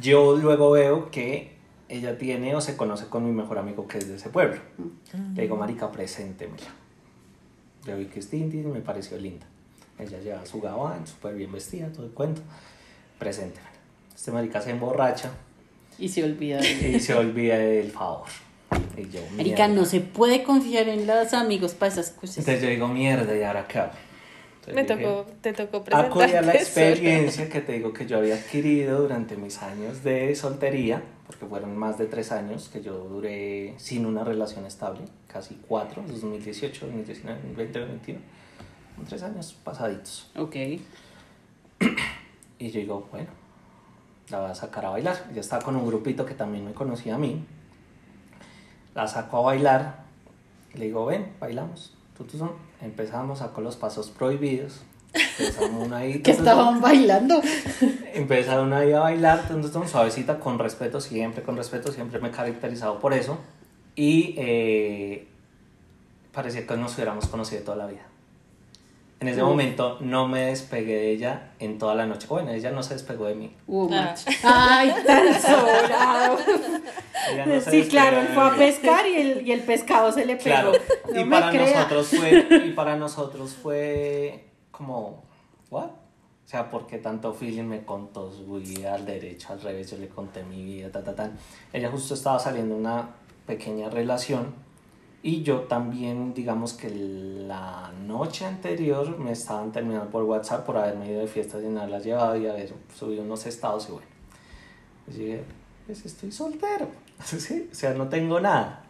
yo luego veo que ella tiene o se conoce con mi mejor amigo que es de ese pueblo. Le digo, marica, preséntemela. Le vi que es Tinti, me pareció linda. Ella lleva su gabán, súper bien vestida, todo el cuento. Preséntemela. Este marica se emborracha. Y se olvida. Y se olvida del favor. Y no se puede confiar en los amigos para esas cosas. Entonces yo digo, mierda, ¿y ahora hago? Me tocó, te tocó presentar. Acudí a la experiencia que te digo que yo había adquirido durante mis años de soltería, porque fueron más de tres años que yo duré sin una relación estable, casi cuatro, 2018, 2019, 2021, tres años pasaditos. Ok. Y yo digo, bueno, la voy a sacar a bailar. Ya estaba con un grupito que también me conocía a mí. La saco a bailar, le digo, ven, bailamos. Empezamos a con los pasos prohibidos. Empezamos una ahí. que estaban bailando. Empezaron ahí a bailar, entonces suavecita, con respeto, siempre con respeto, siempre me he caracterizado por eso. Y eh, parecía que nos hubiéramos conocido toda la vida. En ese momento no me despegué de ella en toda la noche. Bueno, ella no se despegó de mí. Ah. Ay, tan sobrado. sí, claro, él fue a pescar y el, y el pescado se le pegó. y, para nosotros fue, y para nosotros fue como, ¿what? O sea, porque tanto feeling me contó su vida al derecho, al revés, yo le conté mi vida, ta, ta, ta. Ella justo estaba saliendo una pequeña relación y yo también, digamos que la noche anterior me estaban terminando por WhatsApp por haberme ido de fiestas y nada las llevado y haber subido unos estados y bueno. Y dije, pues estoy soltero. ¿Sí? O sea, no tengo nada.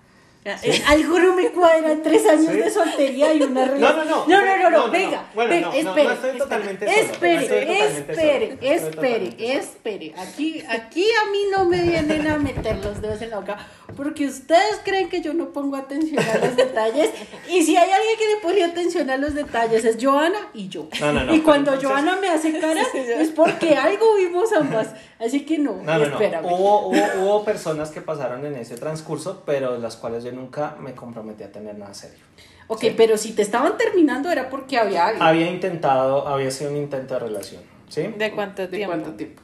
¿Sí? Algo no me cuadra, tres años de soltería y una relación. No, no, no. No, no, no, no, venga. Bueno, espere. espere, espere, espere, espere, espere. Aquí, aquí a mí no me vienen a meter los dedos en la boca porque ustedes creen que yo no pongo atención a los detalles. Y si hay alguien que le pone atención a los detalles es Joana y yo. No, no, no, y cuando Joana me hace cara es porque algo vimos ambas. Así que no, no, espérame. Hubo, hubo, hubo personas que pasaron en ese transcurso, pero las cuales yo nunca me comprometí a tener nada serio. Ok, pero si te estaban terminando era porque había algo. Había intentado, había sido un intento de relación, ¿sí? ¿De cuánto tiempo? ¿De cuánto tiempo?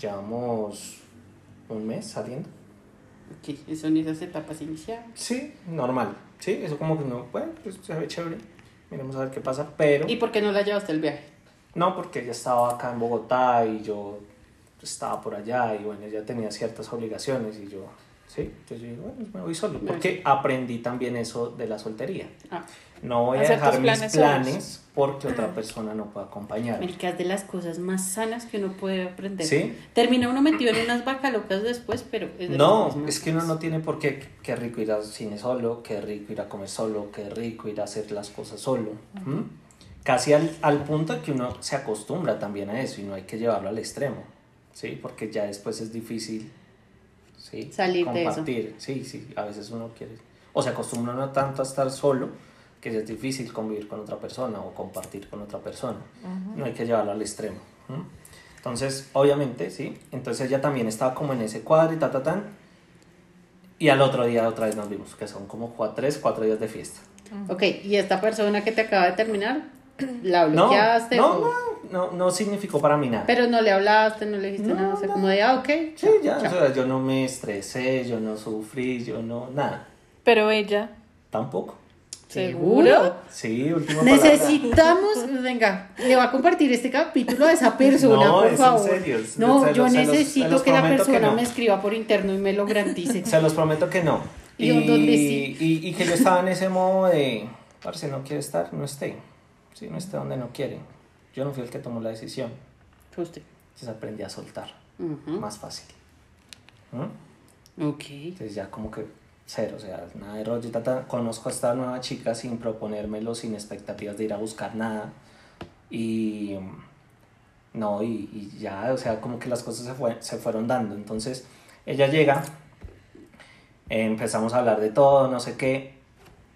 Llevamos un mes saliendo. Ok, eso en esas etapas iniciales. Sí, normal. Sí, eso como que no, bueno, pues se ve chévere. Miremos a ver qué pasa, pero... ¿Y por qué no la llevaste el viaje? No, porque ella estaba acá en Bogotá y yo estaba por allá y bueno, ella tenía ciertas obligaciones y yo ¿sí? Entonces yo digo, bueno, me voy solo, porque aprendí también eso de la soltería. Ah. No voy a dejar mis planes, porque otra ah. persona no puede acompañarme. es de las cosas más sanas que uno puede aprender. ¿Sí? Termina uno metido en unas vacas locas después, pero... Es no, es que uno no tiene por qué, qué rico ir al cine solo, qué rico ir a comer solo, qué rico ir a hacer las cosas solo. Casi al, al punto que uno se acostumbra también a eso y no hay que llevarlo al extremo, ¿sí? Porque ya después es difícil ¿sí? Salir Compartir. de eso. Sí, sí, a veces uno quiere, o se acostumbra no tanto a estar solo, que es difícil convivir con otra persona o compartir con otra persona. No hay que llevarlo al extremo. Entonces, obviamente, sí. Entonces ella también estaba como en ese cuadro y ta, ta, tan. Y al otro día otra vez nos vimos, que son como cuatro, tres, cuatro días de fiesta. Ok, ¿y esta persona que te acaba de terminar? ¿La bloqueaste? No, no, no, no, significó para mí nada. Pero no le hablaste, no le dijiste nada, o sea, como de, ah, ok. Sí, ya, o sea, yo no me estresé, yo no sufrí, yo no, nada. Pero ella. Tampoco. ¿Seguro? Sí, último Necesitamos, venga, le va a compartir este capítulo a esa persona, no, por favor. En serio. No, yo necesito que la persona me escriba por interno y me lo garantice. Se los prometo que no. Y, y, y, y que yo estaba en ese modo de, si no quiere estar, no esté. Si no esté donde no quiere. Yo no fui el que tomó la decisión. Usted. Entonces aprendí a soltar. Más fácil. ¿Mm? Ok. Entonces ya como que cero, o sea, nada de rollo. conozco a esta nueva chica sin proponérmelo, sin expectativas de ir a buscar nada. Y no, y, ya, o sea, como que las cosas se, fue, se fueron dando. Entonces ella llega, empezamos a hablar de todo, no sé qué.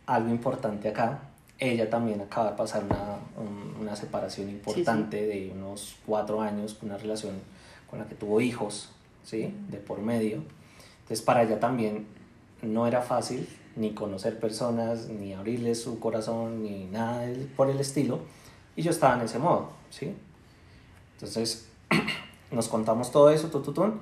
Algo importante acá ella también acaba de pasar una, una separación importante de unos cuatro años, una relación con la que tuvo hijos, ¿sí? De por medio. Entonces para ella también no era fácil ni conocer personas, ni abrirle su corazón, ni nada por el estilo. Y yo estaba en ese modo, ¿sí? Entonces nos contamos todo eso, tututun.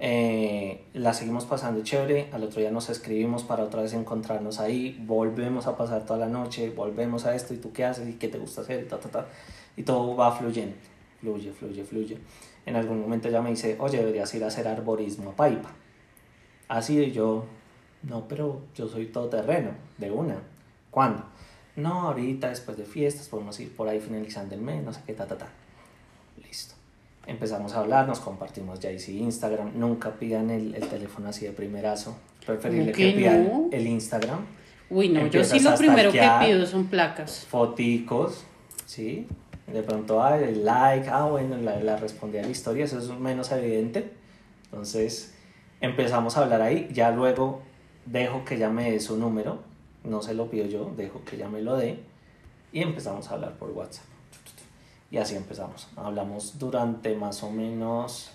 Eh, la seguimos pasando chévere, al otro día nos escribimos para otra vez encontrarnos ahí, volvemos a pasar toda la noche, volvemos a esto y tú qué haces y qué te gusta hacer, ta, ta, ta, y todo va fluyendo, fluye, fluye, fluye. En algún momento ella me dice, oye, deberías ir a hacer arborismo a Paipa. Así y yo, no, pero yo soy todoterreno, de una. ¿Cuándo? no, ahorita después de fiestas podemos ir por ahí finalizando el mes, no sé qué, ta, ta, ta. Empezamos a hablar, nos compartimos ya sí Instagram. Nunca pidan el, el teléfono así de primerazo. Preferible que, pidan el Instagram. Uy, no, yo sí lo primero que pido son placas. Foticos, ¿sí? De pronto, ah, el like, ah, bueno, la, la respondí a la historia, eso es menos evidente. Entonces, empezamos a hablar ahí, ya luego dejo que ella me dé su número, no se lo pido yo, dejo que ella me lo dé y empezamos a hablar por WhatsApp. Y así empezamos. Hablamos durante más o menos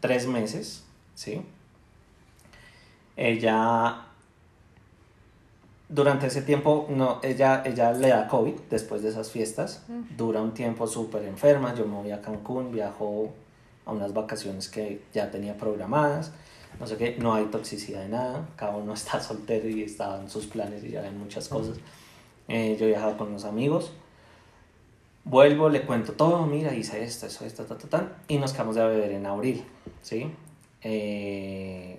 tres meses, ¿sí? Ella, durante ese tiempo, no, ella, ella le da COVID después de esas fiestas. Dura un tiempo súper enferma. Yo me voy a Cancún, viajo a unas vacaciones que ya tenía programadas. No sé qué, no hay toxicidad de nada. Cada uno está soltero y está en sus planes y ya en muchas cosas. Eh, yo he viajado con unos amigos. Vuelvo, le cuento todo, mira, hice esto, eso, esto, ta, ta, ta, y nos quedamos de beber en abril, ¿sí? Eh,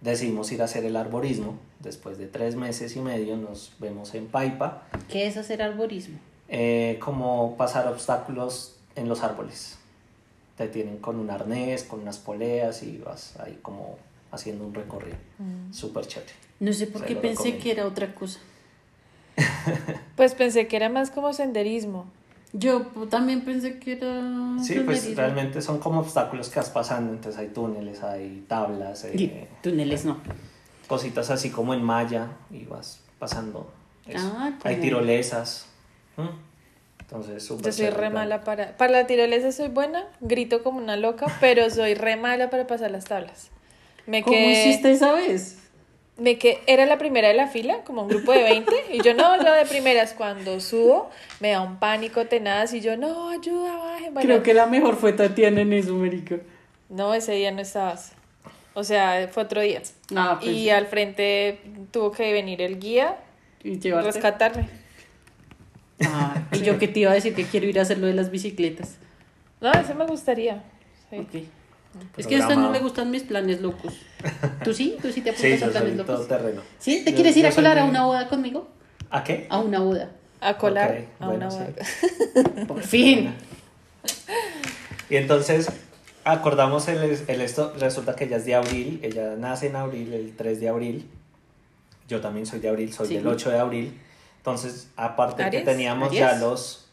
decidimos ir a hacer el arborismo. Después de tres meses y medio nos vemos en Paipa. ¿Qué es hacer arborismo? Eh, como pasar obstáculos en los árboles. Te tienen con un arnés, con unas poleas y vas ahí como haciendo un recorrido. Mm. Súper chévere. No sé por qué pensé que era otra cosa. pues pensé que era más como senderismo. Yo también pensé que era. Sí, pues realmente son como obstáculos que vas pasando. Entonces hay túneles, hay tablas. Eh, túneles no. Cositas así como en malla y vas pasando. Ah, hay tirolesas. Entonces, súper. Yo soy re mala para. Para la tirolesa soy buena, grito como una loca, pero soy re mala para pasar las tablas. Me ¿Cómo hiciste esa vez? Me que era la primera de la fila, como un grupo de 20, y yo no, la de primeras, cuando subo, me da un pánico tenaz y yo, no, ayuda, baje. Creo que la mejor fue Tatiana en eso, América. No, ese día no estabas. O sea, fue otro día. Ah, pues y al frente tuvo que venir el guía y rescatarme. Ah, y yo que te iba a decir que quiero ir a hacer lo de las bicicletas. No, eso me gustaría. Sí. Es que a usted no le gustan mis planes locos. ¿Tú sí? ¿Tú sí te apuntas a planes locos? Todo terreno. ¿Sí? ¿Te quieres ir a colar a una boda conmigo? ¿A qué? A una boda. A colar a una boda. Por fin. Y entonces acordamos el, el, esto, resulta que ella es de abril, ella nace en abril, el 3 de abril. Yo también soy de abril, soy del 8 de abril. Entonces, aparte que teníamos ya los,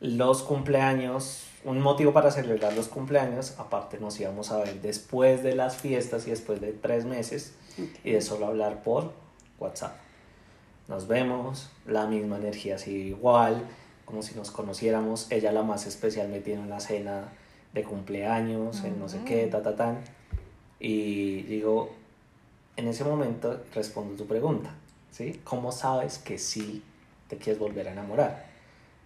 los cumpleaños un motivo para celebrar los cumpleaños, aparte nos íbamos a ver después de las fiestas y después de tres meses y de solo hablar por WhatsApp. Nos vemos, la misma energía sigue igual, como si nos conociéramos, ella la más especial me tiene una cena de cumpleaños, en no sé qué, ta, ta, tan. Y digo, en ese momento respondo tu pregunta, ¿sí? ¿Cómo sabes que sí te quieres volver a enamorar?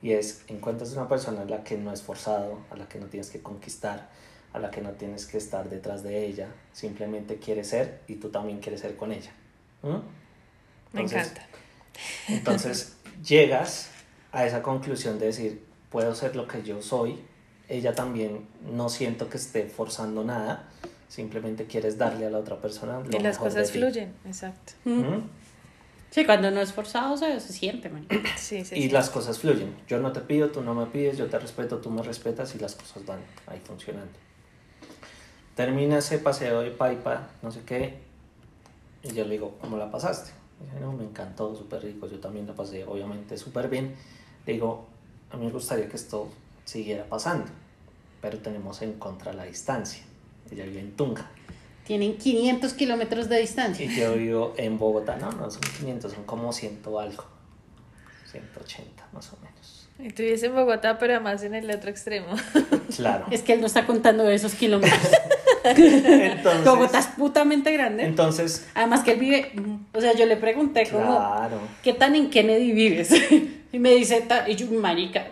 Y es, encuentras una persona a la que no es forzado, a la que no tienes que conquistar, a la que no tienes que estar detrás de ella, simplemente quiere ser y tú también quieres ser con ella. Me encanta. Entonces llegas a esa conclusión de decir, puedo ser lo que yo soy, ella también no siento que esté forzando nada, simplemente quieres darle a la otra persona. Lo y las cosas fluyen, exacto. Sí, cuando no es forzado se, se siente, Sí, sí, y las cosas fluyen. Yo no te pido, tú no me pides, yo te respeto, tú me respetas y las cosas van ahí funcionando. Termina ese paseo de Paipa, no sé qué, y yo le digo, ¿cómo la pasaste? dice, no, me encantó, súper rico, yo también la pasé, obviamente, súper bien. Le digo, a mí me gustaría que esto siguiera pasando, pero tenemos en contra la distancia. Ella vive en Tunja. Tienen 500 kilómetros de distancia. Y yo vivo en Bogotá, no, no son 500, son como 100 algo. 180 más o menos. Y tú vives en Bogotá, pero además en el otro extremo. Claro. Es que él no está contando esos kilómetros. entonces, Bogotá es putamente grande. Entonces. Además que él vive. O sea, yo le pregunté como. ¿Qué tan en Kennedy vives? y me dice, y yo, marica,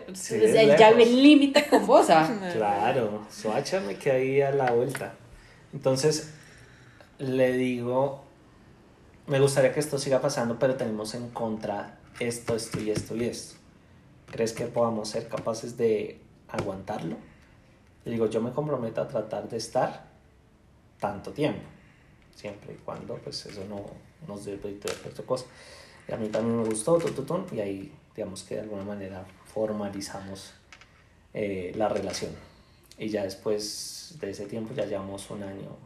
ya vive el límite con vos. ¿ah? Claro, Soacha me queda ahí a la vuelta. Entonces, le digo, me gustaría que esto siga pasando, pero tenemos en contra esto, esto y esto y esto. ¿Crees que podamos ser capaces de aguantarlo? Le digo, yo me comprometo a tratar de estar tanto tiempo, siempre y cuando pues eso no nos dé otra cosa. Y a mí también me gustó, y ahí digamos que de alguna manera formalizamos eh, la relación. Y ya después de ese tiempo ya llevamos un año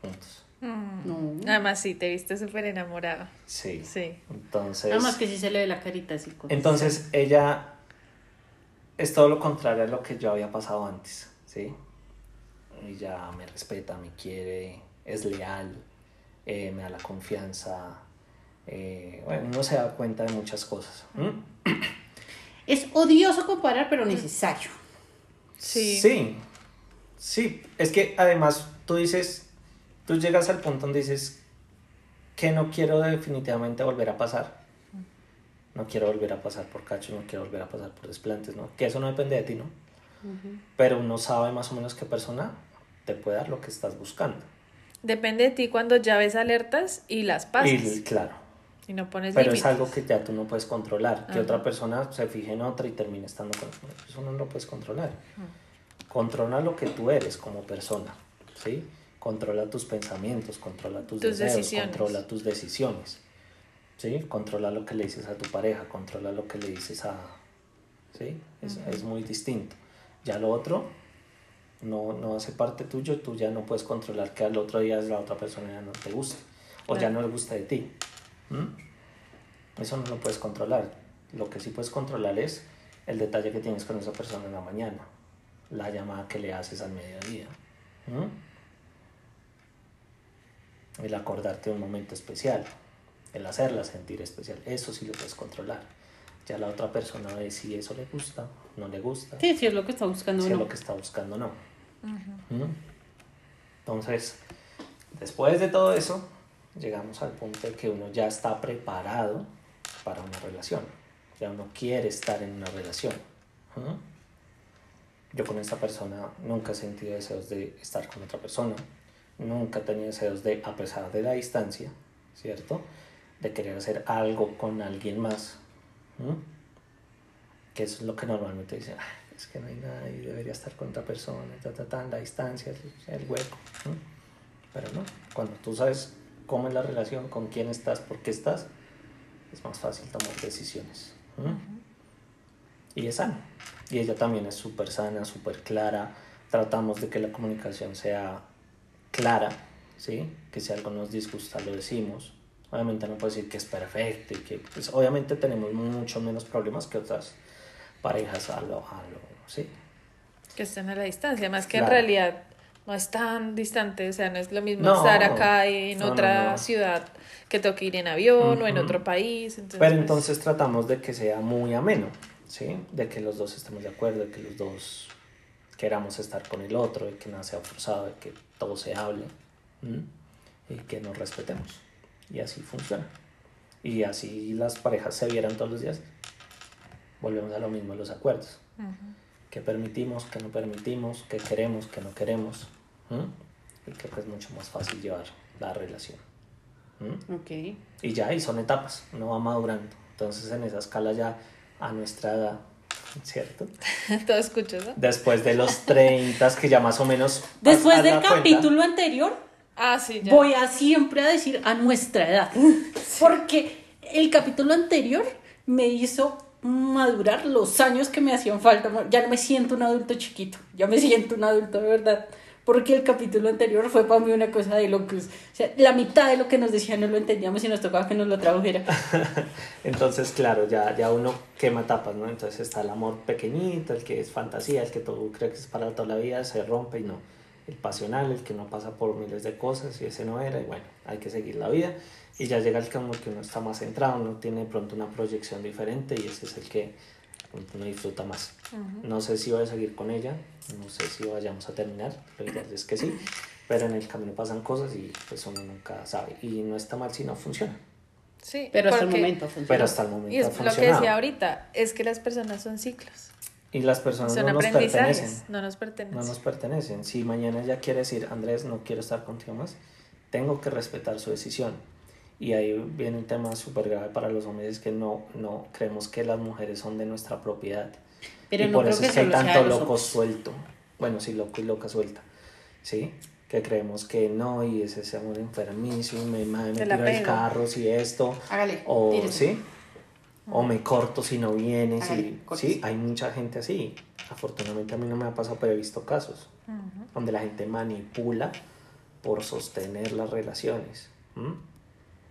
juntos. Mm. Además, sí, te viste súper enamorado. Sí. Sí. Entonces. Además que sí se le ve la carita así. Entonces, ella es todo lo contrario a lo que yo había pasado antes, ¿sí? Ella me respeta, me quiere, es leal, eh, me da la confianza. Eh, bueno, uno se da cuenta de muchas cosas. Es odioso comparar, pero necesario. Sí. Sí. Sí. Es que además tú dices, tú llegas al punto donde dices que no quiero definitivamente volver a pasar. No quiero volver a pasar por cacho, no quiero volver a pasar por desplantes, ¿no? Que eso no depende de ti, ¿no? Pero uno sabe más o menos qué persona te puede dar lo que estás buscando. Depende de ti cuando ya ves alertas y las pasas. Y, claro. Y no pones Pero es algo que ya tú no puedes controlar. Que otra persona se fije en otra y termine estando con eso no lo puedes controlar. Controla lo que tú eres como persona, ¿sí? Controla tus pensamientos, controla tus, deseos, controla tus decisiones, ¿sí? Controla lo que le dices a tu pareja, controla lo que le dices a... ¿sí? Es, es muy distinto. Ya lo otro no, no hace parte tuyo, tú ya no puedes controlar que al otro día la otra persona ya no te guste o ya no le gusta de ti. Eso no lo puedes controlar. Lo que sí puedes controlar es el detalle que tienes con esa persona en la mañana, la llamada que le haces al mediodía, el acordarte de un momento especial, el hacerla sentir especial. Eso sí lo puedes controlar. Ya la otra persona ve si eso le gusta, no le gusta. Sí, si es lo que está buscando si es lo que está buscando, no. Entonces, después de todo eso, llegamos al punto de que uno ya está preparado para una relación. Ya uno quiere estar en una relación. Yo con esta persona nunca he sentido deseos de estar con otra persona. Nunca tenido deseos de, a pesar de la distancia, ¿cierto? De querer hacer algo con alguien más. Que eso es lo que normalmente dicen, es que no hay nadie, debería estar con otra persona, ta, ta, ta, la distancia, el, hueco. Pero no, cuando tú sabes cómo es la relación, con quién estás, por qué estás, es más fácil tomar decisiones. Y es sano. Y ella también es súper sana, súper clara. Tratamos de que la comunicación sea clara, ¿sí? Que si algo nos disgusta lo decimos. Obviamente no puedo decir que es perfecto y que, pues, obviamente tenemos mucho menos problemas que otras parejas a lo, a lo ¿sí? Que estén a la distancia, más que en realidad no es tan distante, o sea, no es lo mismo estar acá en otra ciudad que toque ir en avión o en otro país. Pero pues entonces tratamos de que sea muy ameno, ¿sí? De que los dos estemos de acuerdo, de que los dos queramos estar con el otro, de que nada sea forzado, de que todo se hable y que nos respetemos. Y así funciona. Y así las parejas se vieran todos los días. Volvemos a lo mismo, los acuerdos. Que permitimos, que no permitimos, que queremos, que no queremos. Y que es mucho más fácil llevar la relación. Ok. Y ya, y son etapas, uno va madurando. Entonces en esa escala ya a nuestra edad, ¿cierto? Todo escucho, ¿no? Después de los 30, que ya más o menos... Después del capítulo anterior, ah, sí, voy a siempre a decir a nuestra edad. Porque el capítulo anterior me hizo madurar los años que me hacían falta. Ya no me siento un adulto chiquito, ya me siento un adulto de verdad porque el capítulo anterior fue para mí una cosa de locos. O sea, la mitad de lo que nos decían no lo entendíamos y nos tocaba que nos lo tradujera. Entonces, claro, ya, ya uno quema tapas, ¿no? Entonces está el amor pequeñito, el que es fantasía, el que todo cree que es para toda la vida, se rompe y no. El pasional, el que no pasa por miles de cosas y ese no era, y bueno, hay que seguir la vida. Y ya llega el que que uno está más centrado, uno tiene pronto una proyección diferente y ese es el que uno disfruta más. No sé si voy a seguir con ella, no sé si vayamos a terminar, lo ideal es que sí, pero en el camino pasan cosas y pues uno nunca sabe. Y no está mal si no funciona. Sí, pero hasta el momento funciona. Pero hasta el momento Y es lo que decía ahorita, es que las personas son ciclos. Y las personas no nos pertenecen. No nos pertenecen. No nos pertenecen. Si mañana ella quiere decir, Andrés, no quiero estar contigo más, tengo que respetar su decisión. Y ahí viene un tema súper grave para los hombres, es que no, no creemos que las mujeres son de nuestra propiedad. Pero y por eso es que hay tanto loco suelto. Bueno, sí, loco y loca suelta. ¿Sí? Que creemos que no, y es ese amor enfermizo, y me, me, me tiro el carro, si esto. Hágale. O, ¿sí? O me corto si no vienes. y, sí, hay mucha gente así. Afortunadamente a mí no me ha pasado, pero he visto casos donde la gente manipula por sostener las relaciones.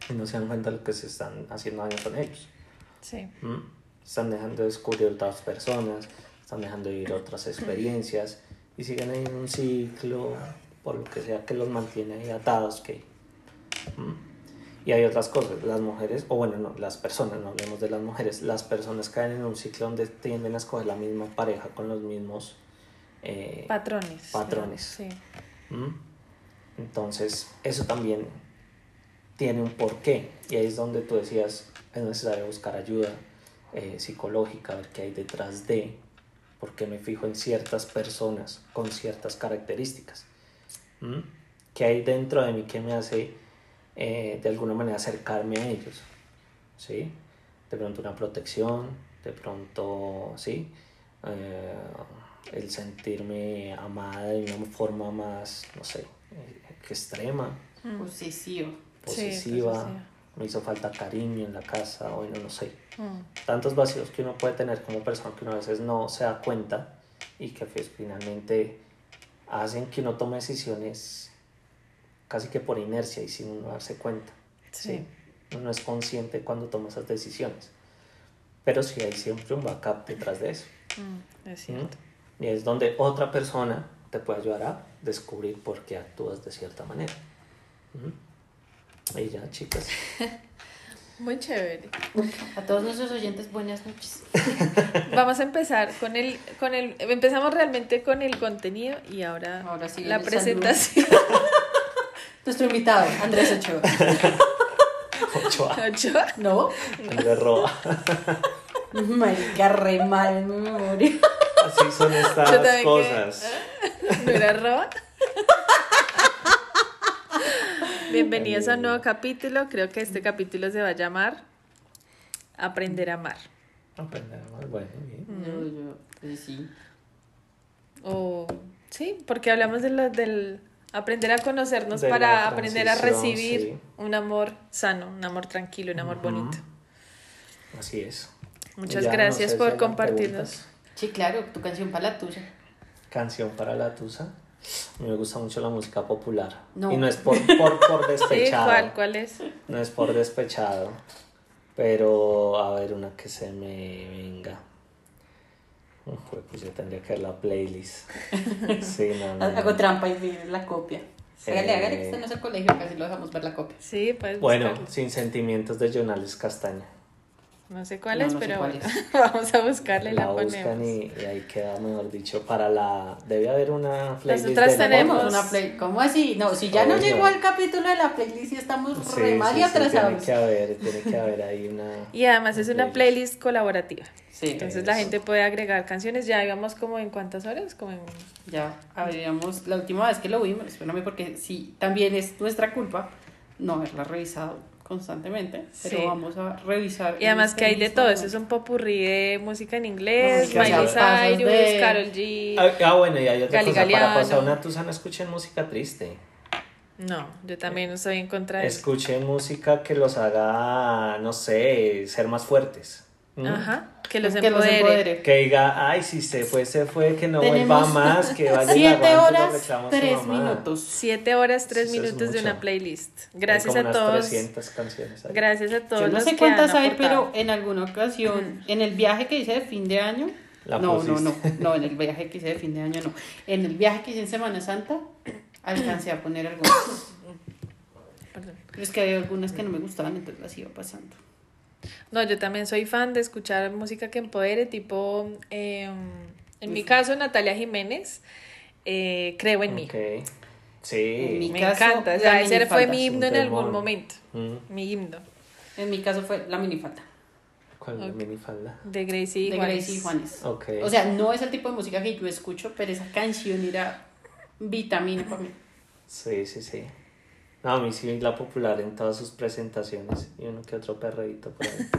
Y no se dan cuenta de lo que se están haciendo daño con ellos. Sí. Están dejando de descubrir otras personas, están dejando de vivir otras experiencias y siguen ahí en un ciclo, por lo que sea que los mantiene ahí atados. Que, Y hay otras cosas, las mujeres, o bueno, no, las personas, no hablemos de las mujeres, las personas caen en un ciclo donde tienden a escoger la misma pareja con los mismos eh, patrones. Patrones. Sí. Entonces, eso también tiene un porqué. Y ahí es donde tú decías, es necesario buscar ayuda eh, psicológica, ver qué hay detrás de, porque me fijo en ciertas personas con ciertas características. ¿Mm? ¿Qué hay dentro de mí que me hace eh, de alguna manera acercarme a ellos? ¿Sí? De pronto una protección, de pronto, ¿sí? Eh, el sentirme amada de una forma más, no sé, extrema. Posesiva. Posesiva. me hizo falta cariño en la casa, o no sé. Mm. Tantos vacíos que uno puede tener como persona que uno a veces no se da cuenta y que pues, finalmente hacen que uno tome decisiones casi que por inercia y sin uno darse cuenta. Sí. Uno es consciente cuando toma esas decisiones. Pero sí hay siempre un backup detrás de eso. Mm, es cierto. Y es donde otra persona te puede ayudar a descubrir por qué actúas de cierta manera. Y ya, chicas. Muy chévere. A todos nuestros oyentes, buenas noches. Vamos a empezar con el, con el, empezamos realmente con el contenido y ahora, ahora sí, la presentación. Nuestro invitado, Andrés Ochoa. Ochoa. ¿Ochoa? No. Andrés Roa. Marica, re mal en mi memoria. Así son estas cosas. ¿No era Roa? Bienvenidos a un nuevo capítulo. Creo que este capítulo se va a llamar Aprender a amar. Aprender a amar, bueno, bien. Pues sí. O sí, porque hablamos de lo, del aprender a conocernos para aprender a recibir un amor sano, un amor tranquilo, un amor bonito. Así es. Muchas gracias por compartirnos. Sí, claro, tu canción para la tuya. Canción para la tuya. A mí me gusta mucho la música popular. Y no es por, por, por despechado. ¿Cuál, ¿Cuál es? No es por despechado. Pero a ver, una que se me venga. pues yo tendría que ver la playlist. Sí, no, no, Hago trampa y ver la copia. Hágale, eh... hágale que este no es el colegio, casi lo dejamos ver la copia. Sí, pues. Bueno, Sin Sentimientos de Jonales Castaña. No sé cuál es, pero vamos a buscarle y la, buscan y, ahí queda, mejor dicho, para la... Debe haber una playlist Nosotras tenemos una play... ¿Cómo así? No, si ya no llegó al capítulo de la playlist y estamos re mal y atrasados. tiene que haber, tiene que haber ahí una... Y además es una playlist colaborativa. Sí. Entonces la gente puede agregar canciones, ya íbamos como en cuántas horas, como en... Ya, habríamos, la última vez que lo vimos, espérame porque sí, también es nuestra culpa no haberla revisado constantemente, pero vamos a revisar. Y además que hay de todo, eso es un popurrí de música en inglés, Miley Cyrus, Carol G. Ah, ah, bueno, y hay otra cosa, para pasar una tusa no escuchen música triste. No, yo también estoy en contra de Escuchen música que los haga, no sé, ser más fuertes. Ajá, que los, empodere. Que diga, ay, si se fue, se fue, que no vuelva más, que vaya Siete horas, tres minutos. Siete horas, tres minutos de una playlist. Gracias a todos. canciones Gracias a todos. Yo no sé cuántas hay, pero en alguna ocasión, en el viaje que hice de fin de año, no, no, no, no, en el viaje que hice de fin de año no. En el viaje que hice en Semana Santa, alcancé a poner algunas. Pero es que hay algunas que no me gustaban, entonces las iba pasando. No, yo también soy fan de escuchar música que empodere, tipo, em, en mi caso, Natalia Jiménez, eh, Creo en mí. Sí. me encanta. O sea, ese fue mi himno en algún momento. Mm. Mi himno. En mi caso fue la minifalda. ¿Cuál es la minifalda? De Gracie de Juanes. Gracie Juanes. O sea, no es el tipo de música que yo escucho, pero esa canción era vitamina para mí. Sí, sí, sí. No, a mí sí la popular en todas sus presentaciones y uno que otro perrito por ahí.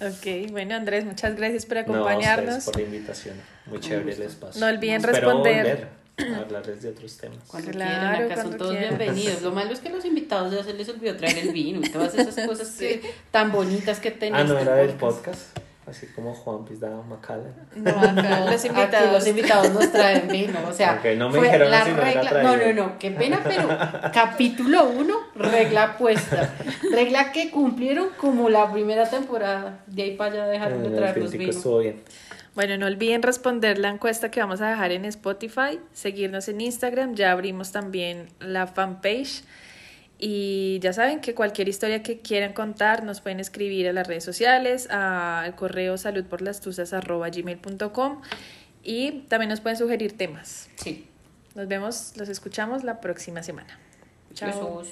ok, bueno Andrés, muchas gracias por acompañarnos. No, por la invitación. Muy chévere el espacio. No olviden responder. hablarles de otros temas. Cuando quieran, acá son todos bienvenidos. Lo malo es que los invitados ya se les olvidó traer el vino y todas esas cosas que, tan bonitas que tenían. Ah, no era del podcast. Así como Juan Pizdado Macallan. No, acá los invitados, los invitados nos traen vino. O sea, no me fue la regla. No, no, no, qué pena, pero capítulo 1, regla puesta. Regla que cumplieron como la primera temporada. De ahí para allá dejaron de traer los vinos. Bueno, no olviden responder la encuesta que vamos a dejar en Spotify, seguirnos en Instagram, ya abrimos también la fanpage. Y ya saben que cualquier historia que quieran contar nos pueden escribir a las redes sociales, al correo saludporlastusas.gmail.com y también nos pueden sugerir temas. Sí. Nos vemos, los escuchamos la próxima semana. Chao.